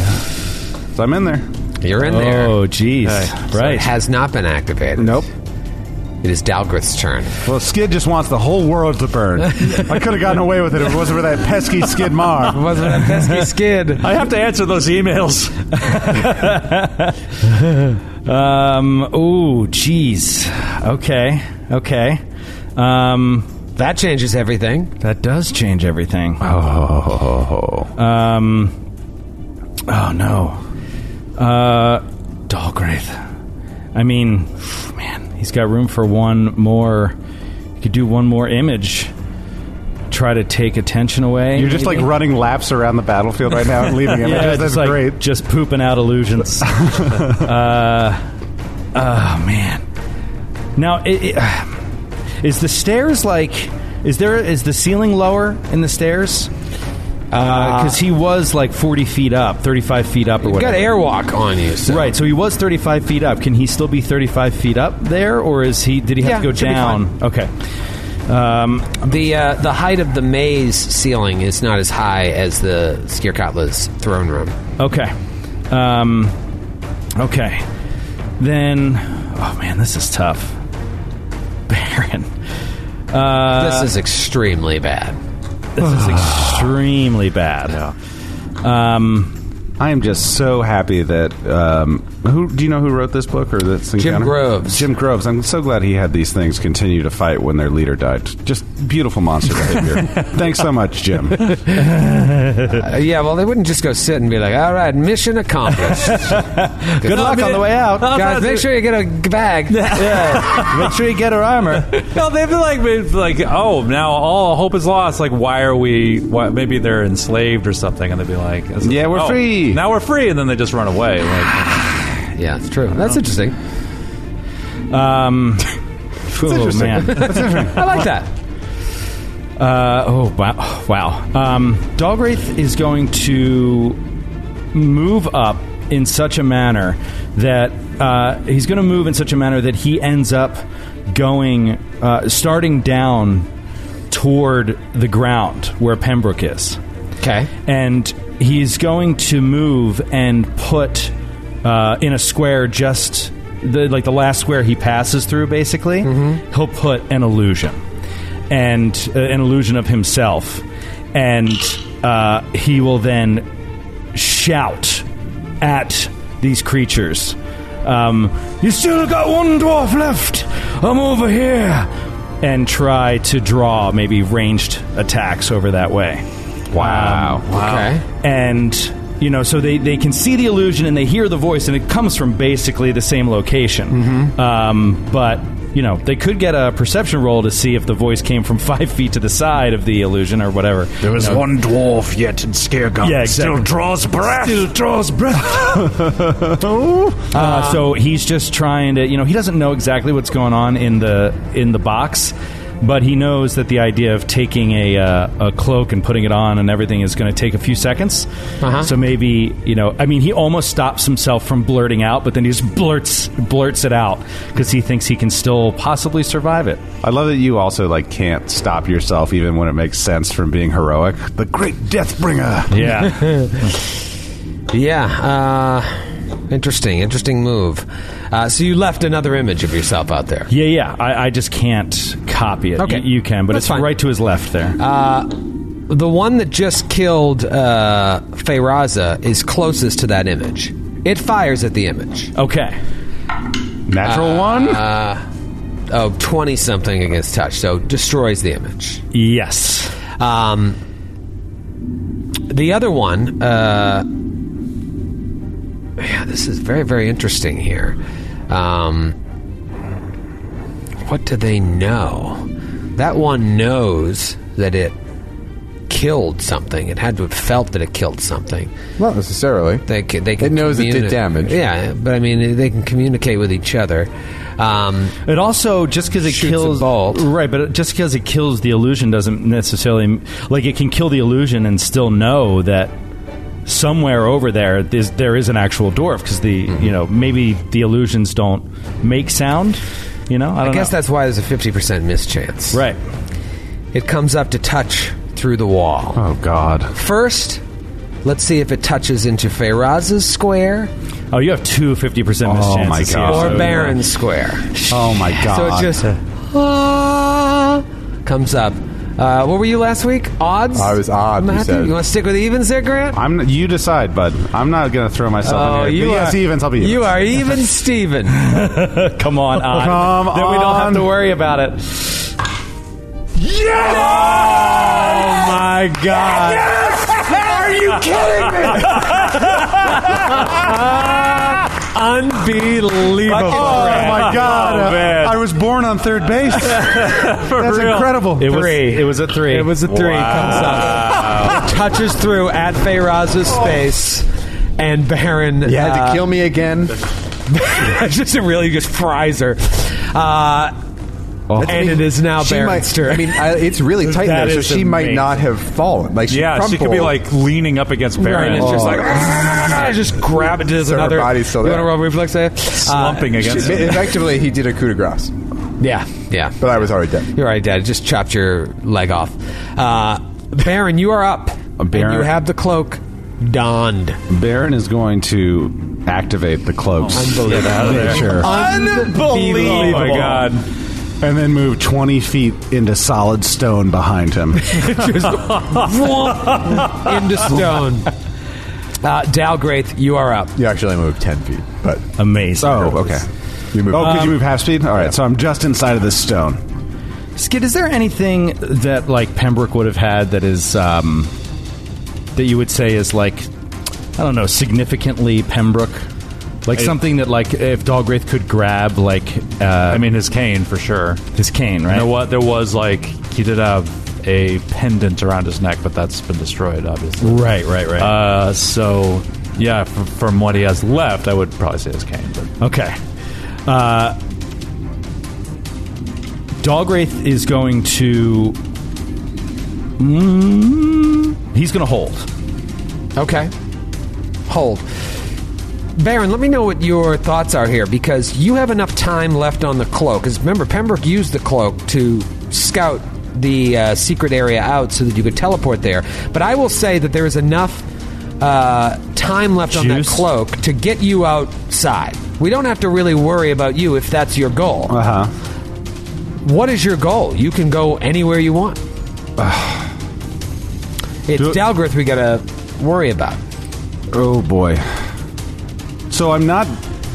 So I'm in there. You're in there. Oh, jeez. Okay. Right. It has not been activated. Nope. It is Dalgrith's turn. Well, Skid just wants the whole world to burn. I could have gotten away with it if it wasn't for that pesky Skid Maher. Wasn't a pesky skid. I have to answer those emails. Um. Ooh. Jeez. Okay. Okay. Um. That changes everything. That does change everything. Oh. Um. Oh no. Uh. Dalgraith. I mean, man, he's got room for one more. He could do one more image. Try to take attention away. You're just like running laps around the battlefield right now and leaving images. Yeah, That's just like, great. Just pooping out illusions. uh, oh man. Now, it, it, is the stairs like? Is there is the ceiling lower in the stairs? Because he was like forty feet up, thirty-five feet up, or You've whatever. got airwalk on you. So. Right, so he was 35 feet up. Can he still be 35 feet up there, or is he? Did he have Yeah, to go should be down? Okay. Um, The uh, the height of the maze ceiling is not as high as the Skirkatla's throne room. Okay. Um, okay. Then, oh man, this is tough. Baron. Uh, this is extremely bad. This is extremely bad. Um, I am just so happy that um, who do you know who wrote this book or this Jim encounter? Groves. Jim Groves. I'm so glad he had these things continue to fight when their leader died. Just beautiful monster behavior. Thanks so much, Jim. Uh, yeah, well, they wouldn't just go sit and be like, "All right, mission accomplished." Good luck on the way out. Guys, make sure you get a bag. yeah. Make sure you get her armor. No, they'd be like, they'd be like, oh, now all hope is lost. Like, why are we? Why, maybe they're enslaved or something, and they'd be like, Yeah, we're "Oh, free." Now we're free, and then they just run away. Like, Yeah, it's true. That's interesting. Um, oh, man. I like that. Uh, oh wow! Wow. Um, Dogwraith is going to move up in such a manner that uh, he's going to move in such a manner that he ends up going, uh, starting down toward the ground where Pembroke is, Okay. and he's going to move and put uh, in a square just the, like the last square he passes through. Basically, he'll put an illusion and uh, an illusion of himself, and uh, he will then shout at these creatures. Um, you still got one dwarf left. I'm over here, and try to draw maybe ranged attacks over that way. Wow. Okay. And you know, so they, they can see the illusion and they hear the voice, and it comes from basically the same location. Um, but you know, they could get a perception roll to see if the voice came from five feet to the side of the illusion or whatever. there was one dwarf yet in Scaregun. Yeah, exactly. Still draws breath. Still draws breath. Uh, so he's just trying to, you know, he doesn't know exactly what's going on in the in the box, but he knows that the idea of taking a uh, a cloak and putting it on and everything is going to take a few seconds. Uh-huh. So maybe, you know, I mean, he almost stops himself from blurting out, but then he just blurts blurts it out because he thinks he can still possibly survive it. I love that you also like can't stop yourself even when it makes sense from being heroic. The great Deathbringer. Yeah. Yeah. Uh, interesting. Interesting move. Uh, so you left another image of yourself out there. yeah, yeah. I, I just can't copy it. Okay. Y- you can, but That's it's fine. right to his left there. The one that just killed uh, Feyraza is closest to that image. It fires at the image. okay. Natural one? Oh, 20 something against touch, so destroys the image. Yes. Um, the other one, uh, yeah, this is very, very interesting here. Um, what do they know? That one knows that it killed something. It had to have felt that it killed something. Not necessarily. They can, they can It knows it did damage. Yeah, but I mean, they can communicate with each other. Um, It also just because it Shoots a kills bolt. right, but just because it kills the illusion doesn't necessarily like it can kill the illusion and still know that somewhere over there is, there is an actual dwarf because the Mm-hmm. you know maybe the illusions don't make sound. You know, I, I don't guess know. that's why there's a 50% mischance. right. It comes up to touch through the wall. oh God. First, let's see if it touches into Feyraz's square Oh, you have two 50% mischances. Oh, my here, God. or so- Baron's square. Oh my God. So it just ah, comes up. Uh, what were you last week? Odds? I was odd, you Matthew, said. you want to stick with evens there, Grant? I'm. You decide, bud. I'm not going to throw myself Oh, in here. you yes, are, evens. I'll be. You evens. are even, Steven. Come on, on. Come Then we don't have on. to worry about it. Yes! Oh my god! Are you kidding me? Unbelievable. Oh my God! Oh, man. I was born on third base. That's real. incredible. It was, Three. it was a three. It was a three. Comes up. Touches through at Feyraz's space. And Baron. You had uh, to kill me again. just it really just fries her. Uh, and it is now She might. turn. I mean, I, it's really tight That there, so is she might amazing. not have fallen. Like she Yeah, she could be crumpled. like leaning up against Baron. and it's just Oh. like "Ah," just grab it. Does So her another. body's still you there. want to roll reflex save? slumping Uh, against She- him. effectively, he did a coup de grace, Yeah, yeah. but I was already dead. You're right, Dad. Just chopped your leg off. Uh, Baron, you are up. And Baron- you have the cloak donned. Baron is going to activate the cloaks. Unbelievable. Sure. Unbelievable. Oh my god. And then move 20 feet into solid stone behind him. Into stone. Uh, Dalgraith, you are up. You actually moved ten feet, but Amazing. Oh, okay. you moved. Oh, could you move half speed? All right, so I'm just inside of this stone. Skid, is there anything that like Pembroke would have had that is um, that you would say is like I don't know significantly Pembroke, like something that like if Dalgraith could grab like uh, I mean, his cane for sure. his cane, right? You know what? There was like he did have a pendant around his neck, but that's been destroyed, obviously. Right, right, right. Uh, so yeah, f- from what he has left, I would probably say his cane. But Okay. Uh, Dalgraith is going to. Mm, he's going to hold. Okay. Hold. Baron, let me know what your thoughts are here because you have enough time left on the cloak. Because remember, Pembroke used the cloak to scout the uh, secret area out so that you could teleport there. But I will say that there is enough uh, time left on that cloak to get you outside. We don't have to really worry about you if that's your goal. Uh huh. What is your goal? You can go anywhere you want. it's Do it- Dalgrith we gotta worry about. Oh boy. So I'm not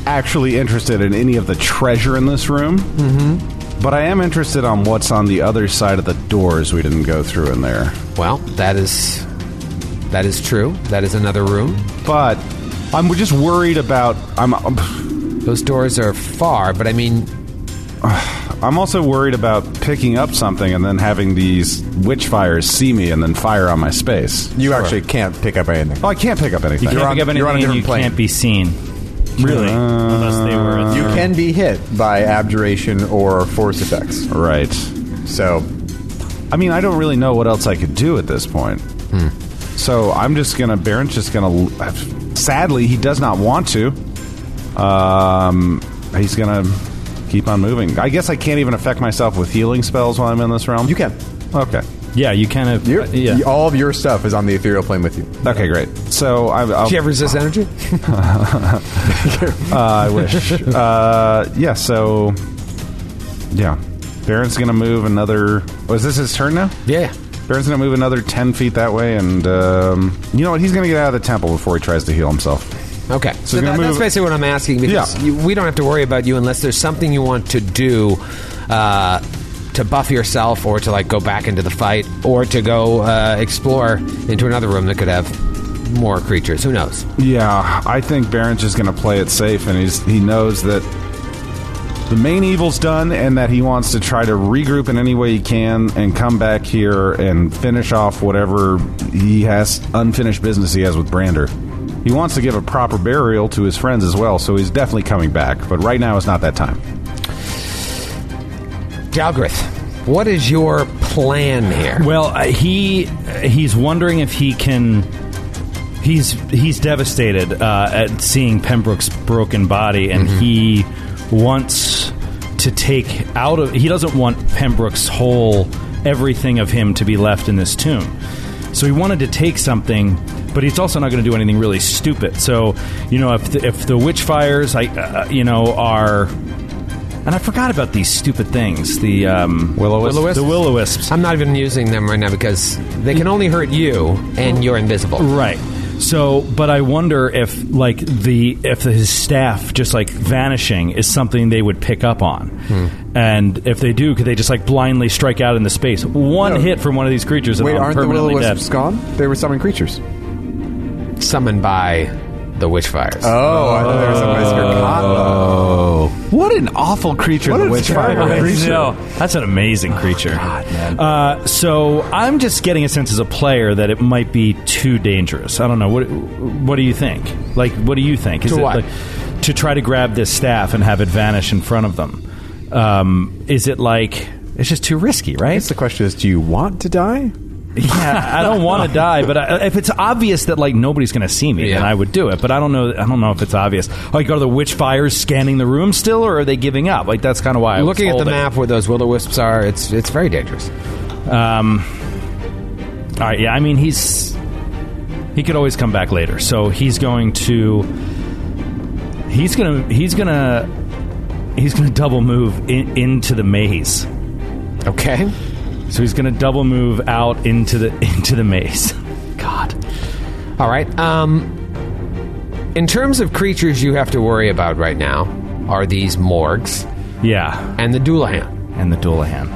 actually interested in any of the treasure in this room. Mm-hmm. But I am interested on what's on the other side of the doors we didn't go through in there. Well, that is that is true. That is another room. But I'm just worried about. I'm. Those doors are far, but I mean, I'm also worried about picking up something and then having these witch fires see me and then fire on my space. You actually can't pick up anything. Oh, I can't pick up anything. You can't on- pick up you're on a anything and you different plane. can't be seen. Really? Unless they were. You can be hit by abjuration or force effects. Right. So I mean, I don't really know what else I could do at this point. So I'm just gonna. Baron's just gonna. Sadly, he does not want to. Um, he's gonna keep on moving. I guess I can't even affect myself with healing spells while I'm in this realm. you can. Okay. Yeah, you kind of. You're, uh, yeah. All of your stuff is on the ethereal plane with you. Okay, great. So I, I'll, do you have resist energy? uh, I wish. uh, yeah. So yeah, Baron's gonna move another. Was this his turn now? yeah. Baron's gonna move another ten feet that way, and um, you know what? He's gonna get out of the temple before he tries to heal himself. Okay. So, you're that, that's basically what I'm asking because Yeah. you, we don't have to worry about you unless there's something you want to do uh, to buff yourself or to like go back into the fight or to go uh, explore into another room that could have more creatures. Who knows? Yeah, I think Baron's just going to play it safe, and he's he knows that the main evil's done, and that he wants to try to regroup in any way he can, and come back here and finish off whatever he has unfinished business he has with Brander. He wants to give a proper burial to his friends as well, so he's definitely coming back. But right now is not that time. Dalgrith, what is your plan here? Well, uh, he he's wondering if he can. He's he's devastated uh, at seeing Pembroke's broken body, and he wants to take out of. He doesn't want Pembroke's whole everything of him to be left in this tomb. So he wanted to take something, but he's also not going to do anything really stupid. So you know, if the, if the witch fires, I uh, you know, are. And I forgot about these stupid things. The um, Will-o-wisps? The will o wisps. I'm not even using them right now because they can only hurt you and you're invisible. Right. So, but I wonder if like the if his staff just like vanishing is something they would pick up on, and if they do, could they just like blindly strike out into space? One No. hit from one of these creatures, and Wait, I'm aren't the permanently will o dead. wisps gone? They were summoned creatures. Summoned by the witch fires. Oh, I thought they were somebody's Oh, what an awful creature! What the a witch fire is. creature. No, that's an amazing creature. Uh, so I'm just getting a sense as a player that it might be too dangerous. I don't know. What What do you think? Like, what do you think? Is To it what? like to try to grab this staff and have it vanish in front of them? Um, is it like it's just too risky, I right? guess the question is, do you want to die? Yeah, I don't want to die, but I, if it's obvious that like nobody's going to see me, then Yeah. I would do it. But I don't know. I don't know if it's obvious. Like, are the witch fires scanning the room still, or are they giving up? Like, that's kind of why I was Looking at the holding. map where those will o wisps are, it's it's very dangerous. Um, all right, yeah. I mean, he's he could always come back later, so he's going to he's gonna he's gonna he's gonna double move in, into the maze. Okay. So he's gonna double move out into the into the maze. God. All right. Um, in terms of creatures you have to worry about right now, are these morgues Yeah, and the Dullahan. and the Dullahan.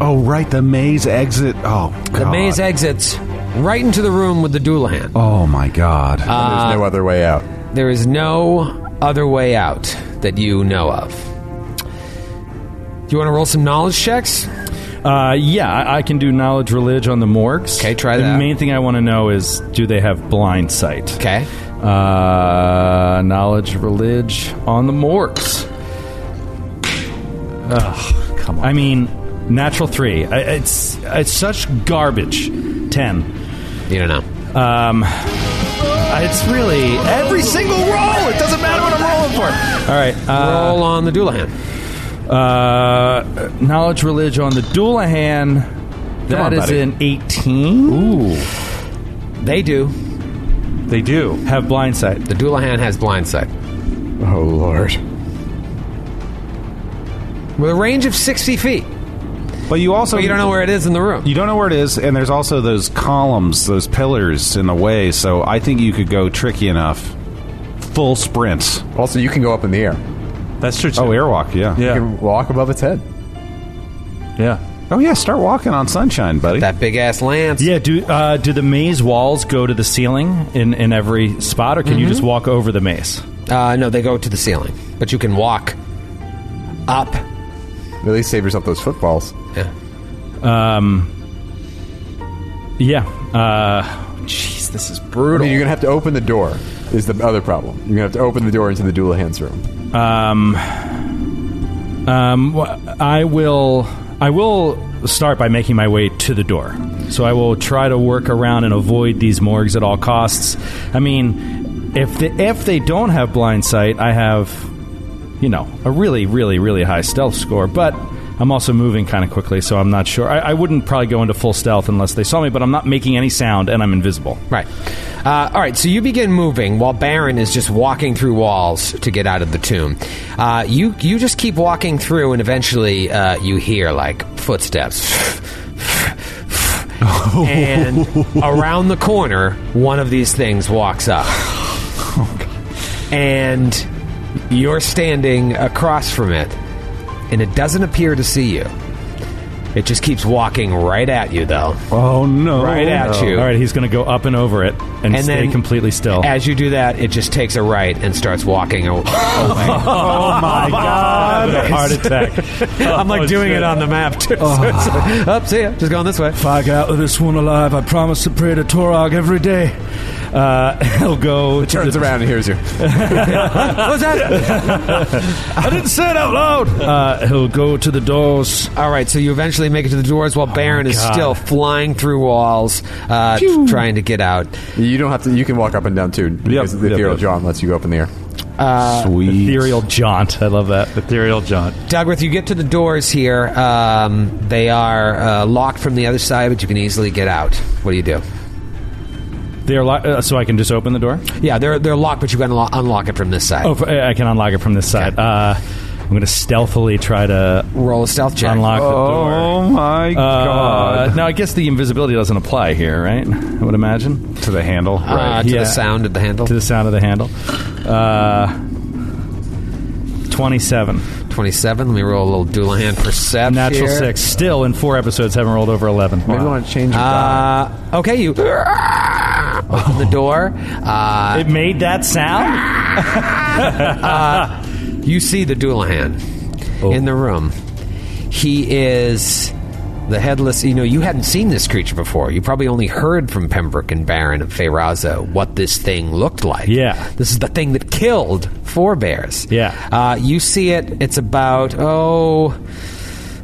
Oh, right, the maze exit. Oh, The maze exits right into the room with the Dullahan. Oh my God. There's no other way out. There is no other way out that you know of. Do you want to roll some knowledge checks? Uh, yeah, I, I can do knowledge religion on the morgues. Okay, try that. the that. main thing I want to know is do they have blind sight? Okay. Uh, knowledge religion on the morgues. Ugh, come on. I mean, natural three. I, it's it's such garbage. Ten. You don't know. Um, it's really every single roll. It doesn't matter what I'm rolling for. All right. Uh, Roll on the Dullahan. Uh, knowledge religion on the Dullahan. That on, is buddy. an 18. Ooh. They do. They do. Have blind sight. The Dullahan has blind sight. Oh Lord. With a range of 60 feet. but you also But you don't know where it is in the room. You don't know where it is, and there's also those columns, those pillars in the way. So I think you could go tricky enough. Full sprint. Also, you can go up in the air. That's true. Too. Oh, airwalk, yeah. You Yeah. can walk above its head. Yeah. Oh yeah, start walking on sunshine, buddy. That big ass lance. Yeah. Do uh, do the maze walls go to the ceiling in, in every spot, or can you just walk over the maze? Uh, no, they go to the ceiling. But you can walk up. At least save yourself those footballs. Yeah. Um. Yeah. Uh. Jeez, this is I brutal. mean, you're gonna have to open the door. Is the other problem? You're gonna have to open the door into the Dullahan's room. Um, um, I will. I will start by making my way to the door. So I will try to work around and avoid these morgues at all costs. I mean, if they, if they don't have blind sight, I have, you know, a really, really, really high stealth score. But I'm also moving kind of quickly, so I'm not sure. I, I wouldn't probably go into full stealth unless they saw me. But I'm not making any sound, and I'm invisible. Right. Uh, all right, so you begin moving while Baron is just walking through walls to get out of the tomb. Uh, you you just keep walking through, and eventually uh, you hear like footsteps. and around the corner, one of these things walks up. and you're standing across from it, and it doesn't appear to see you. It just keeps walking right at you, though. oh no! Right at oh. you. All right, he's going to go up and over it and, And stay then- completely still. As you do that, it just takes a right and starts walking. away. oh my god! Heart attack. I'm like Oh, doing it on the map too. Oh. So it's like, oh, see ya. Just going this way. If I get out of this one alive, I promise to pray to Torag every day. Uh, he'll go. Turns the- around and hears you. What's that? I didn't say it out loud. Uh, he'll go to the doors. All right, so you eventually make it to the doors while Baron is God. still flying through walls, uh, trying to get out. You don't have to. You can walk up and down too. Because the yep, ethereal yep. jaunt lets you go up in the air. Sweet. Ethereal jaunt. I love that. Ethereal John. Dagworth, you get to the doors here. Um, they are uh, locked from the other side, but you can easily get out. What do you do? They're lo- uh, so I can just open the door. Yeah, they're they're locked, but you can unlock, unlock it from this side. Oh, f- I can unlock it from this side. Uh, I'm going to stealthily try to Roll a stealth check. unlock the door. Oh my Uh, god! now I guess the invisibility doesn't apply here, right? I would imagine to the handle, Uh, right? to Yeah. the sound of the handle. to the sound of the handle. Uh, Twenty-seven, 27. Let me roll a little Dullahan perception. natural here. six. Still in four episodes, haven't rolled over eleven. Maybe you want to change your Uh, okay, you open the door. Uh, It made that sound. you see the Dullahan Oh. in the room. He is the headless. You know, you hadn't seen this creature before. You probably only heard from Pembroke and Baron of Feyraza what this thing looked like. Yeah. This is the thing that killed four bears. Yeah. Uh, you see it. It's about, oh.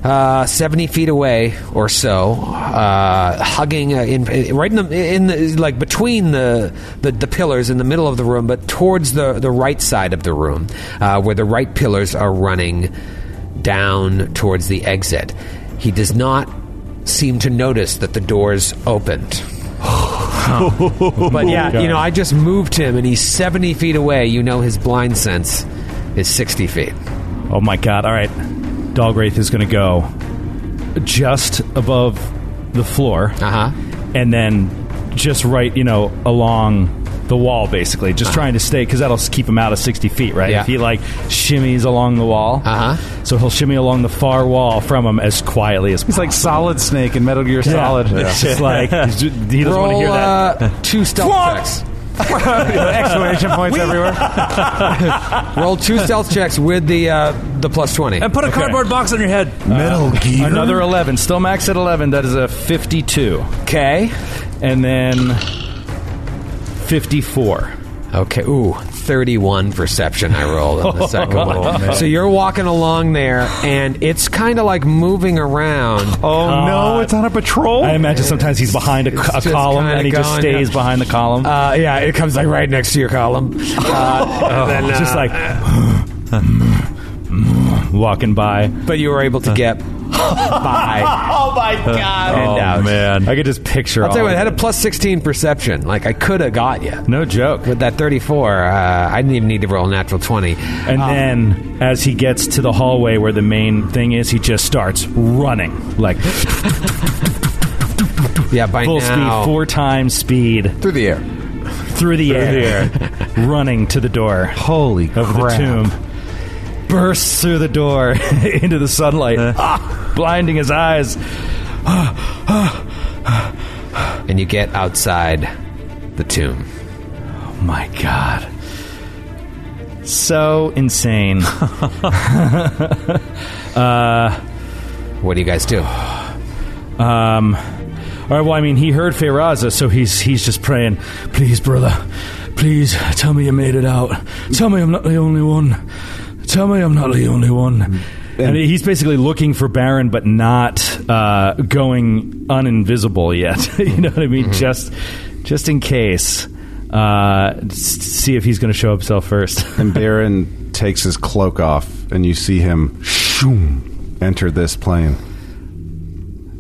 Uh, 70 feet away or so, uh, hugging uh, in, right in the, in the like between the, the the pillars in the middle of the room, but towards the the right side of the room, uh, where the right pillars are running down towards the exit. He does not seem to notice that the doors opened. but yeah, you know, I just moved him, and he's 70 feet away. You know, his blind sense is 60 feet. Oh my god! All right, Dog Wraith is going to go just above the floor, Uh huh. and then just right, you know, along the wall, basically, just trying to stay because that'll keep him out of sixty feet, right? Yeah. If he like shimmies along the wall, Uh huh. so he'll shimmy along the far wall from him as quietly as He's possible. like Solid Snake in Metal Gear Solid. It's just like he's ju- he doesn't want to Roll hear that. uh, two stealth checks. Exclamation points everywhere. Roll two stealth checks with the uh, the plus twenty. And put a cardboard box on your head. Metal Gear. Another eleven, still max at eleven. That is a fifty-two, Okay. and then fifty-four. Okay. Ooh, 31 perception I rolled on the second one. So you're walking along there, and it's kind of like moving around. Oh no, it's on a patrol. I imagine sometimes he's behind a, It's a just column kinda and he just going, stays yeah. behind the column. Uh, yeah, it comes like right next to your column. Uh, and then, just uh, like walking by. but you were able to get by. Oh my god! And out. man. I could just picture. I'll tell you all what, I of had a plus 16 perception. Like, I could have got you. no joke. With that 34, uh, I didn't even need to roll a natural 20. And Um, then, as he gets to the hallway where the main thing is, he just starts running like yeah, by full now, speed, four times speed through the air. through the air, running to the door Holy of the tomb. Bursts through the door into the sunlight, ah, blinding his eyes. and you get outside the tomb. Oh my god. So insane. What do you guys do? Um, all right. Well, I mean, he heard Feyraza, so he's he's just praying. Please, brother, please tell me you made it out. Tell me I'm not the only one. Tell me I'm not the only one. And he's basically looking for Baron, but not uh, going uninvisible yet. you know what I mean? Just just in case. Uh, s- see if he's going to show himself first. And Baron takes his cloak off, and you see him shoom, enter this plane.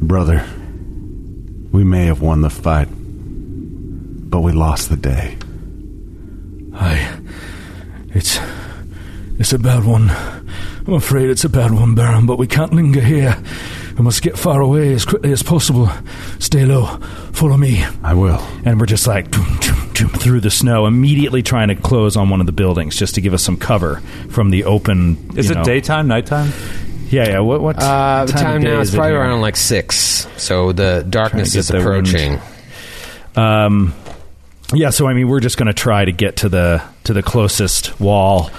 Brother, we may have won the fight, but we lost the day. I. It's. It's a bad one. I'm afraid it's a bad one, Baron, but we can't linger here. We must get far away as quickly as possible. Stay low. Follow me. I will. And we're just like doom, doom, doom, through the snow, immediately trying to close on one of the buildings just to give us some cover from the open. Is you it know- daytime, nighttime? Yeah, yeah. What? what Uh, the time, of day now is is probably here? around like 6. So the darkness is the wind. approaching. Um, yeah. So I mean, we're just going to try to get to the to the closest wall.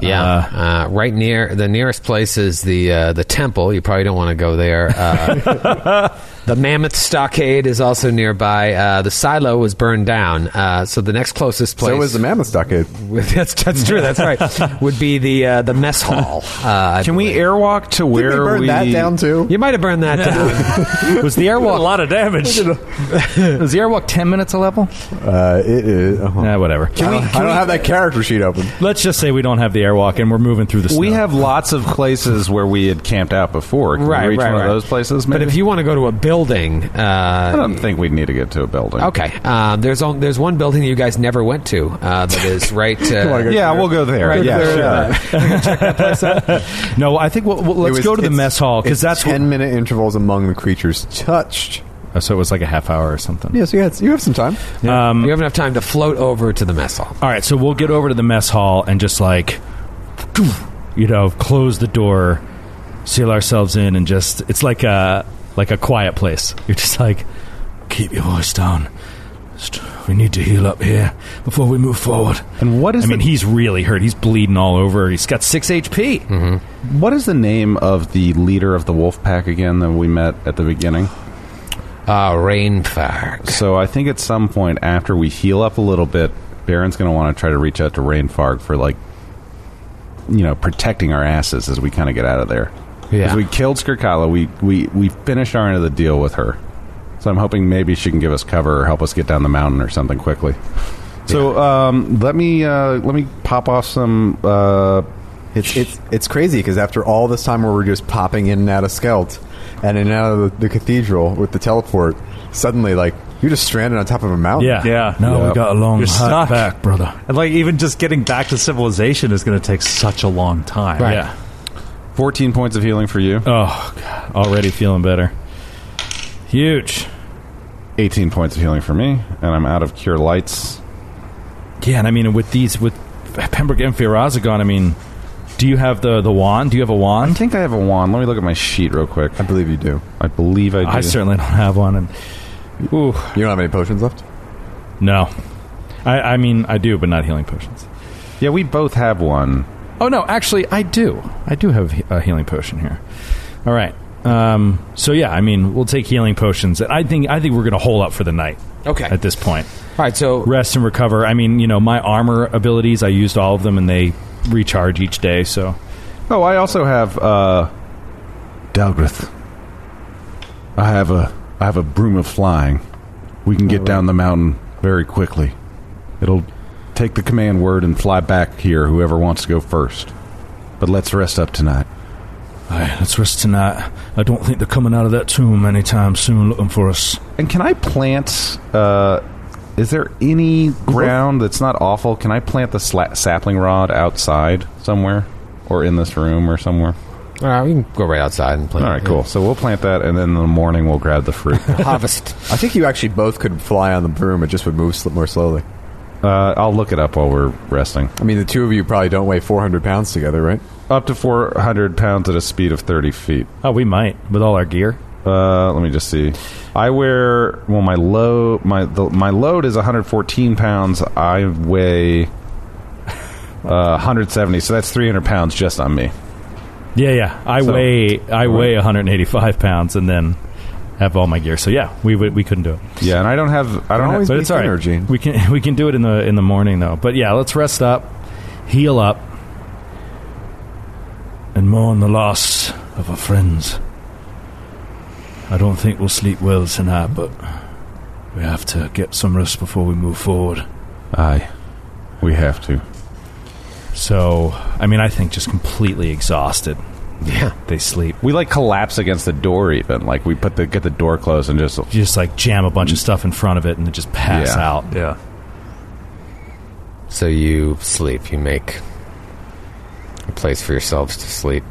Yeah, Uh, uh, right near the nearest place is the uh, the temple. You probably don't want to go there. The mammoth stockade is also nearby. Uh, the silo was burned down, uh, so the next closest place. So was the Mammoth Stockade. that's that's true. That's right. Would be the uh, the mess hall. Uh, Can we airwalk to Did where we burn we that down too? You might have burned that down. was the airwalk A lot of damage. was the airwalk ten minutes a level? Uh, it is. uh Eh, whatever. I don't, I don't have that character sheet open. Let's just say we don't have the airwalk and we're moving through the snow. We have lots of places where we had camped out before. Can Right, we reach right, one right. of those places? but if you want to go to a building, I uh, don't think we'd need to get to a building. okay. Uh, there's on, there's one building that you guys never went to. Uh, that is right. Uh, Yeah, we'll go there. Right yeah, there, sure. no, I think we'll, we'll- let's was- go to the mess hall because it's that's what, ten minute intervals among the creatures touched. oh, so it was like a half hour or something. Yes, you, had, you have some time. Um, you have enough time to float over to the mess hall. all right, so we'll get over to the mess hall and just like, you know, close the door, seal ourselves in, and just it's like a like a quiet place. You're just like, keep your voice down. We need to heal up here before we move forward. And what is I mean, the- he's really hurt. He's bleeding all over. He's got six HP. What is the name of the leader of the wolf pack again that we met at the beginning? Uh, Rainfire. So I think at some point after we heal up a little bit, Baron's going to want to try to reach out to Rainfarg for like, you know, protecting our asses as we kind of get out of there. Yeah. Because we killed Skirkala, we we we finished our end of the deal with her. So I'm hoping maybe she can give us cover or help us get down the mountain or something quickly. So um, let me uh, let me pop off some. Uh, It's it's it's crazy because after all this time where we're just popping in and out of Skelt and in and out of the, the cathedral with the teleport, suddenly like you're just stranded on top of a mountain. Yeah, Yeah. No, Yeah. we got a long You're hike stuck. back, brother. And like even just getting back to civilization is going to take such a long time. Yeah. 14 points of healing for you. Oh, God. already feeling better. Huge. 18 points of healing for me, and I'm out of cure lights. Yeah, and I mean, with these, with Pembroke and Firazagon, I mean, do you have the the wand? Do you have a I wand? I think I have a wand. Let me look at my sheet real quick. I believe you do. I believe I do. I certainly don't have one. And ooh, You don't have any potions left? no. I, I mean, I do, but not healing potions. yeah, we both have one. Oh no, actually, I do. I do have a healing potion here. All right. Um, so yeah, I mean, we'll take healing potions. I think I think we're going to hold up for the night. Okay. At this point, All right, so rest and recover. I mean, you know, my armor abilities, I used all of them, and they recharge each day. So Oh, I also have uh Dalgrith. I have a I have a broom of flying. We can get down the mountain very quickly. It'll take the command word and fly back here whoever wants to go first. But let's rest up tonight. Aye, let's rest tonight. I don't think they're coming out of that tomb anytime soon looking for us. And can I plant uh is there any ground that's not awful? Can I plant the sla- sapling rod outside somewhere or in this room or somewhere? all right, we can go right outside and plant. All right, cool. So we'll plant that and then in the morning we'll grab the fruit. Harvest. I think you actually both could fly on the broom. It just would move sl- more slowly. Uh, I'll look it up while we're resting. I mean, the two of you probably don't weigh 400 pounds together, right? Up to 400 pounds at a speed of 30 feet. Oh, we might with all our gear. Uh, let me just see. I wear well. My load my the, my load is 114 pounds. I weigh uh, 170, so that's 300 pounds just on me. Yeah, yeah. I So- weigh I weigh 185 pounds, and then have all my gear. So yeah, we would we couldn't do it. Yeah, and I don't have I don't have, always but it's all right. Gene. We can we can do it in the in the morning though. But yeah, let's rest up, heal up, and mourn the loss of our friends. I don't think we'll sleep well tonight, but we have to get some rest before we move forward. Aye, we have to. So, I mean, I think just completely exhausted, Yeah. they sleep. We like collapse against the door even. Like we put the get the door closed and just You just like jam a bunch of stuff in front of it and then just pass Yeah. out. Yeah. So you sleep. You make a place for yourselves to sleep.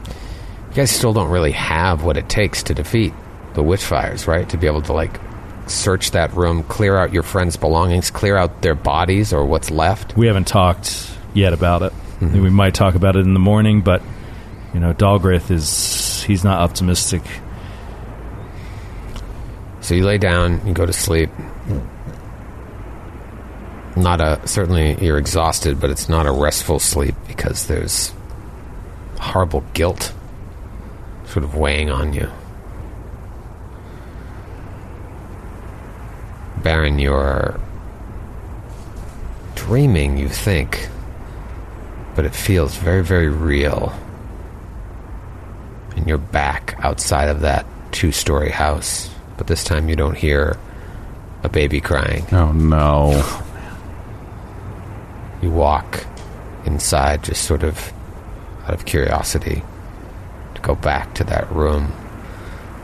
You guys still don't really have what it takes to defeat the witchfires, right? To be able to like search that room, clear out your friends' belongings, clear out their bodies or what's left. We haven't talked yet about it. Mm-hmm. We might talk about it in the morning, but you know, Dalgrith is he's not optimistic. So you lay down, you go to sleep. Not a certainly you're exhausted, but it's not a restful sleep because there's horrible guilt sort of weighing on you. Baron, you're dreaming, you think, but it feels very, very real. And you're back outside of that two story house, but this time you don't hear a baby crying. oh no. You walk inside just sort of out of curiosity to go back to that room.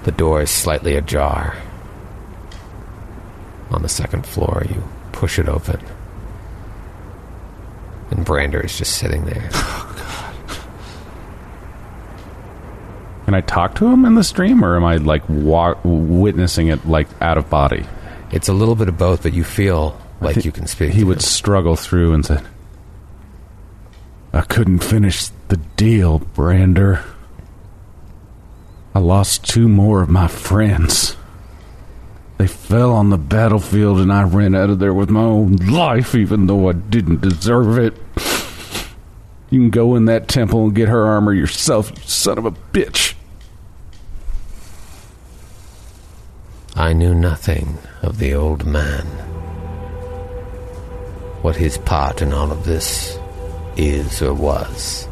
The door is slightly ajar. On the second floor, you push it open. And Brander is just sitting there. Can I talk to him in the stream, or am I like wa- witnessing it like out of body? It's a little bit of both, but you feel like you can speak. He to would him. struggle through and say, "I couldn't finish the deal, Brander. I lost two more of my friends. They fell on the battlefield, and I ran out of there with my own life, even though I didn't deserve it." You can go in that temple and get her armor yourself, you son of a bitch. I knew nothing of the old man. What his part in all of this is or was,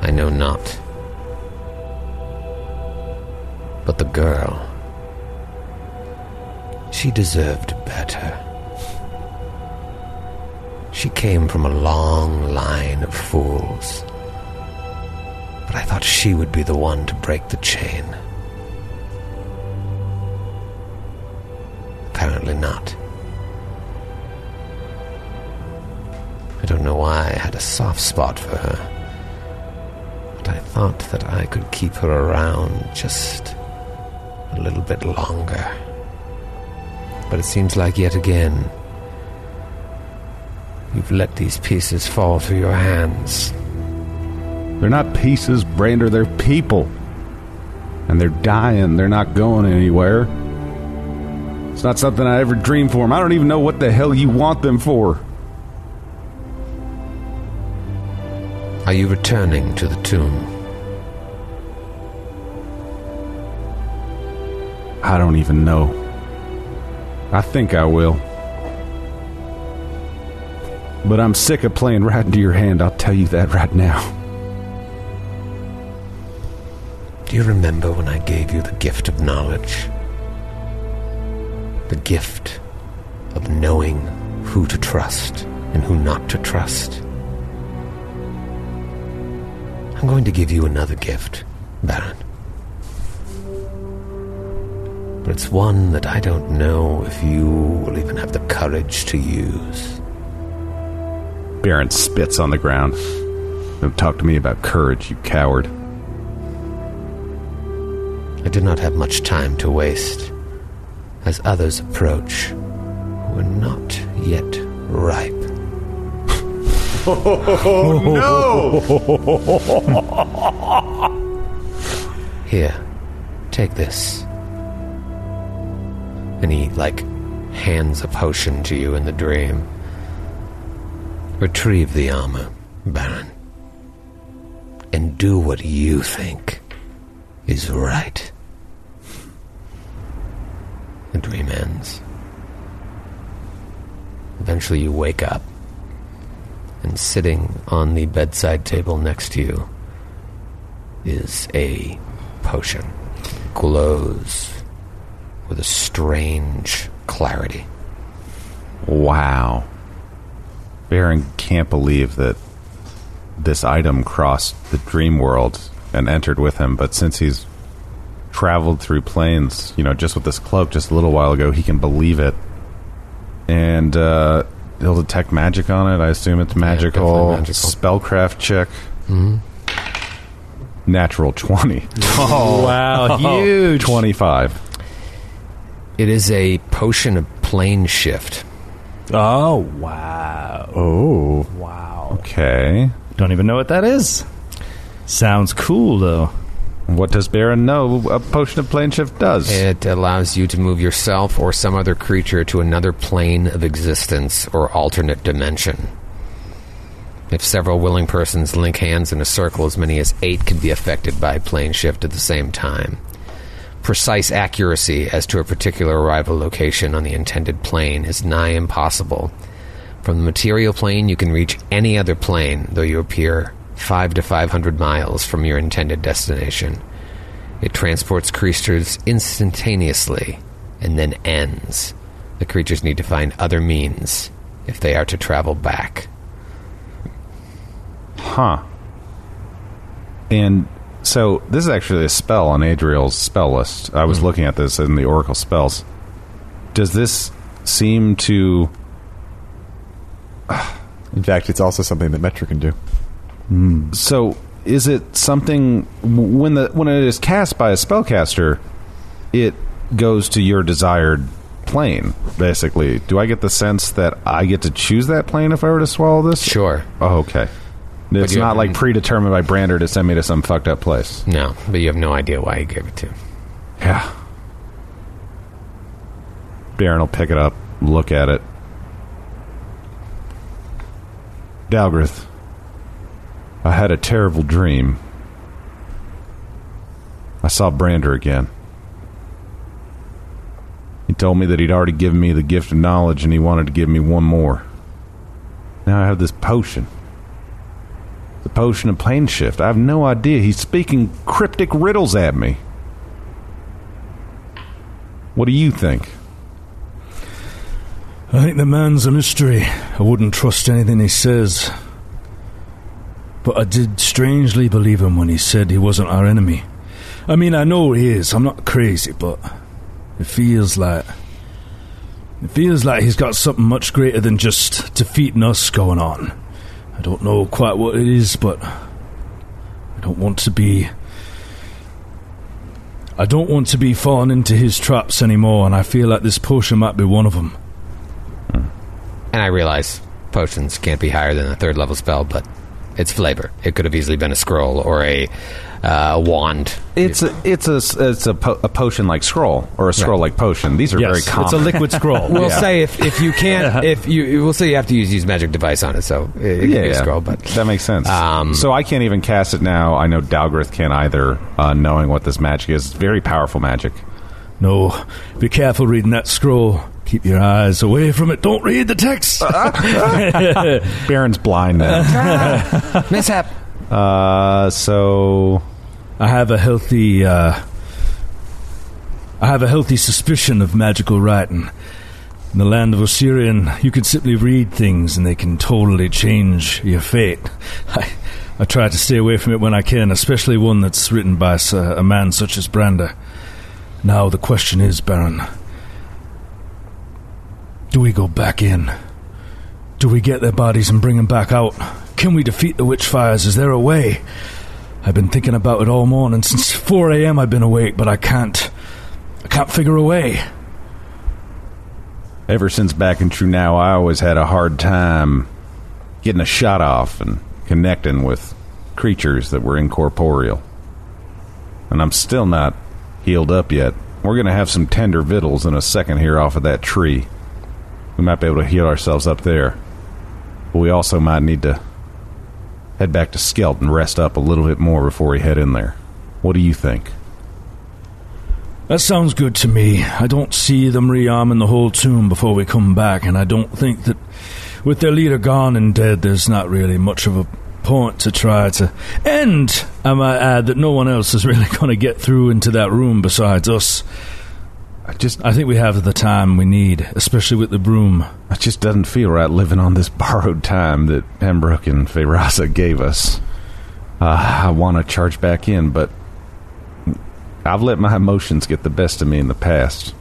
I know not. But the girl, she deserved better. She came from a long line of fools. But I thought she would be the one to break the chain. Apparently not. I don't know why I had a soft spot for her. But I thought that I could keep her around just a little bit longer. But it seems like yet again, You've let these pieces fall through your hands. They're not pieces, Brander. They're people. And they're dying. They're not going anywhere. It's not something I ever dreamed for them. I don't even know what the hell you want them for. Are you returning to the tomb? I don't even know. I think I will. But I'm sick of playing right into your hand, I'll tell you that right now. Do you remember when I gave you the gift of knowledge? The gift of knowing who to trust and who not to trust. I'm going to give you another gift, Baron. But it's one that I don't know if you will even have the courage to use. Baron spits on the ground. Don't talk to me about courage, you coward. I do not have much time to waste as others approach who are not yet ripe. oh, no! Here, take this. And he, like, hands a potion to you in the dream. Retrieve the armor, Baron. And do what you think is right. The dream ends. Eventually, you wake up, and sitting on the bedside table next to you is a potion. Glows with a strange clarity. Wow. Baron can't believe that this item crossed the dream world and entered with him, but since he's traveled through planes, you know, just with this cloak just a little while ago, he can believe it. And uh, he'll detect magic on it. I assume it's magical. definitely magical. Spellcraft check. Natural 20. Oh, wow, huge. 25. It is a potion of plane shift. Oh, wow. Oh, Wow. Okay. Don't even know what that is. Sounds cool, though. What does Baron know a potion of plane shift does? It allows you to move yourself or some other creature to another plane of existence or alternate dimension. If several willing persons link hands in a circle, as many as eight can be affected by plane shift at the same time. Precise accuracy as to a particular arrival location on the intended plane is nigh impossible. From the material plane, you can reach any other plane, though you appear five to five hundred miles from your intended destination. It transports creatures instantaneously and then ends. The creatures need to find other means if they are to travel back. Huh. And so this is actually a spell on Adriel's spell list. I was hmm. looking at this in the Oracle spells. Does this seem to in fact, it's also something that Metra can do. So is it something when the when it is cast by a spellcaster it goes to your desired plane basically. Do I get the sense that I get to choose that plane if I were to swallow this? Sure. Oh, okay. It's not like predetermined by Brander to send me to some fucked up place. No, but you have no idea why he gave it to. Yeah. Baron will pick it up, look at it. Dalgrith, I had a terrible dream. I saw Brander again. He told me that he'd already given me the gift of knowledge and he wanted to give me one more. Now I have this potion. The potion of plane shift. I have no idea. He's speaking cryptic riddles at me. What do you think? I think the man's a mystery. I wouldn't trust anything he says. But I did strangely believe him when he said he wasn't our enemy. I mean, I know he is. I'm not crazy, but it feels like. It feels like he's got something much greater than just defeating us going on. I don't know quite what it is, but. I don't want to be. I don't want to be falling into his traps anymore, and I feel like this potion might be one of them. Hmm. And I realize potions can't be higher than a third level spell, but it's flavor. It could have easily been a scroll or a uh, wand. It's a it's a it's a, po- a potion like scroll or a scroll like potion. These are very common. it's a liquid scroll. We'll Yeah. say if, if you can't if you we'll say you have to use use magic device on it, so it, it can yeah, be a scroll. But that makes sense. Um, so I can't even cast it now. I know Dalgrith can't either, uh, knowing what this magic is. It's very powerful magic. No, be careful reading that scroll. Keep your eyes away from it. Don't read the text. Baron's blind now. mishap. uh, so I have a healthy, uh, I have a healthy suspicion of magical writing. In the land of Osirian, you can simply read things and they can totally change your fate. I, I try to stay away from it when I can, especially one that's written by s- a man such as Brander. Now the question is, Baron, do we go back in? Do we get their bodies and bring them back out? Can we defeat the witchfires? Is there a way? I've been thinking about it all morning. Since 4 a.m. I've been awake, but I can't. I can't figure a way. ever since back in Trunau, I always had a hard time getting a shot off and connecting with creatures that were incorporeal. And I'm still not healed up yet. We're going to have some tender victuals in a second here off of that tree. We might be able to heal ourselves up there. But we also might need to head back to Skelt and rest up a little bit more before we head in there. What do you think? That sounds good to me. I don't see them rearming the whole tomb before we come back, and I don't think that with their leader gone and dead, there's not really much of a point to try to. And I might add that no one else is really going to get through into that room besides us. I just I think we have the time we need, especially with the broom. It just doesn't feel right living on this borrowed time that Pembroke and Feyraza gave us. Uh, I want to charge back in, but I've let my emotions get the best of me in the past.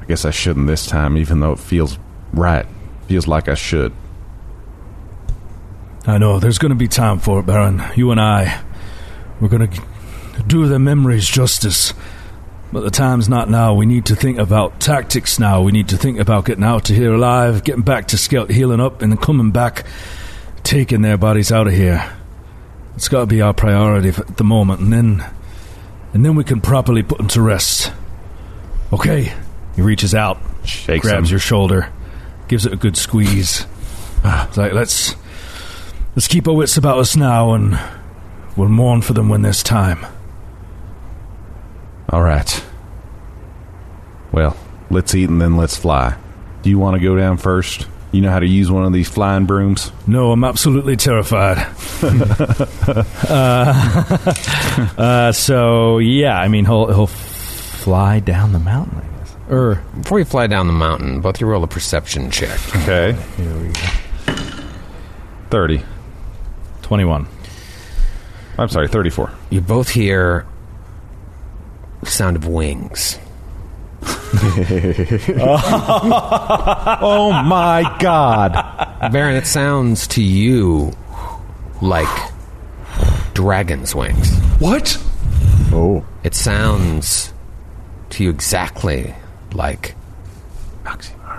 I guess I shouldn't this time, even though it feels right. Feels like I should. I know, there's going to be time for it, Baron. You and I. We're going to do the memories justice. But the time's not now. We need to think about tactics now. We need to think about getting out to here alive, getting back to Scout, healing up, and then coming back, taking their bodies out of here. It's got to be our priority at the moment, and then, and then we can properly put them to rest. Okay. He reaches out, Shakes grabs him. your shoulder, gives it a good squeeze. Ah. It's like let's let's keep our wits about us now, and we'll mourn for them when there's time. All right. Well, let's eat and then let's fly. Do you want to go down first? You know how to use one of these flying brooms? No, I'm absolutely terrified. uh, uh, so yeah, I mean he'll he'll fly down the mountain, I guess. Or Before you fly down the mountain, both you roll a perception check. Okay. Here we go. 30. twenty-one. I'm sorry, 34. You both hear the sound of wings. Oh my god. Baron, it sounds to you like dragon's wings. What? Oh, It sounds to you exactly like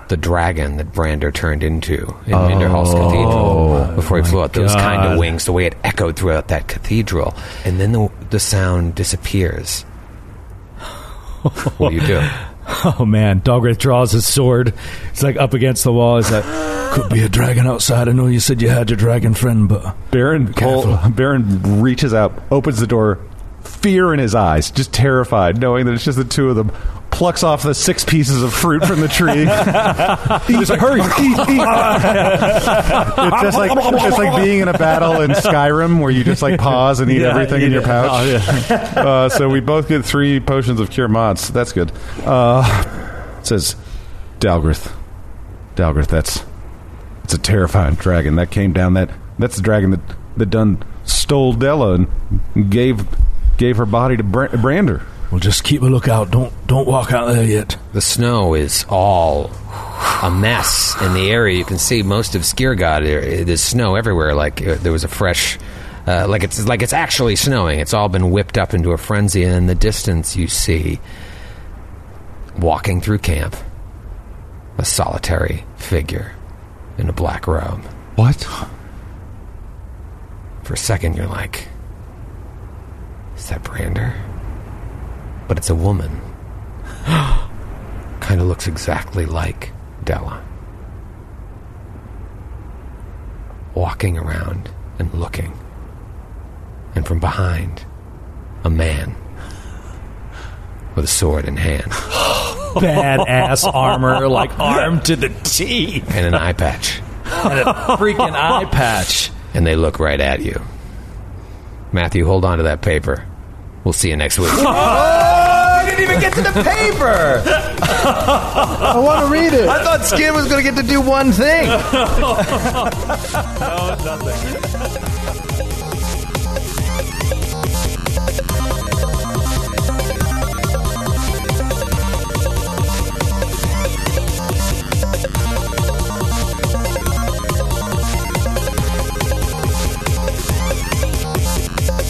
the dragon that Brander turned into in Minderhal's oh. Cathedral before he oh flew out. Those kind of wings, the way it echoed throughout that cathedral, and then the the sound disappears. What do you do? Oh man, Dalgrith draws his sword. It's like up against the wall. He's like, could be a dragon outside. I know you said you had your dragon friend, but Baron Cole, Baron reaches out, opens the door, fear in his eyes, just terrified, knowing that it's just the two of them. Plucks off the six pieces of fruit from the tree. He's like, hurry, eat, eat. it's just like it's like being in a battle in Skyrim where you just like pause and eat Yeah, everything in yeah. your pouch. Oh, yeah. uh, so we both get three potions of cure mods. That's good. Uh, it says Dalgrith. Dalgrith, that's it's a terrifying dragon that came down. That that's the dragon that that done stole Della and gave gave her body to Bra- Brander. We'll just keep a lookout. Don't don't walk out there yet. The snow is all a mess in the area. You can see most of Skiergard. There's snow everywhere. Like uh, there was a fresh, uh, like it's like it's actually snowing. It's all been whipped up into a frenzy. And in the distance, you see walking through camp a solitary figure. in a black robe. What? For a second, you're like, is that Brander? But it's a woman. kind of looks exactly like Della. Walking around and looking. And from behind, a man with a sword in hand Badass armor, like armed to the teeth, and an eye patch. and a freaking eye patch. And they look right at you. Matthew, hold on to that paper. We'll see you next week. I didn't even get to the paper. I want to read it. I thought Skid was going to get to do one thing.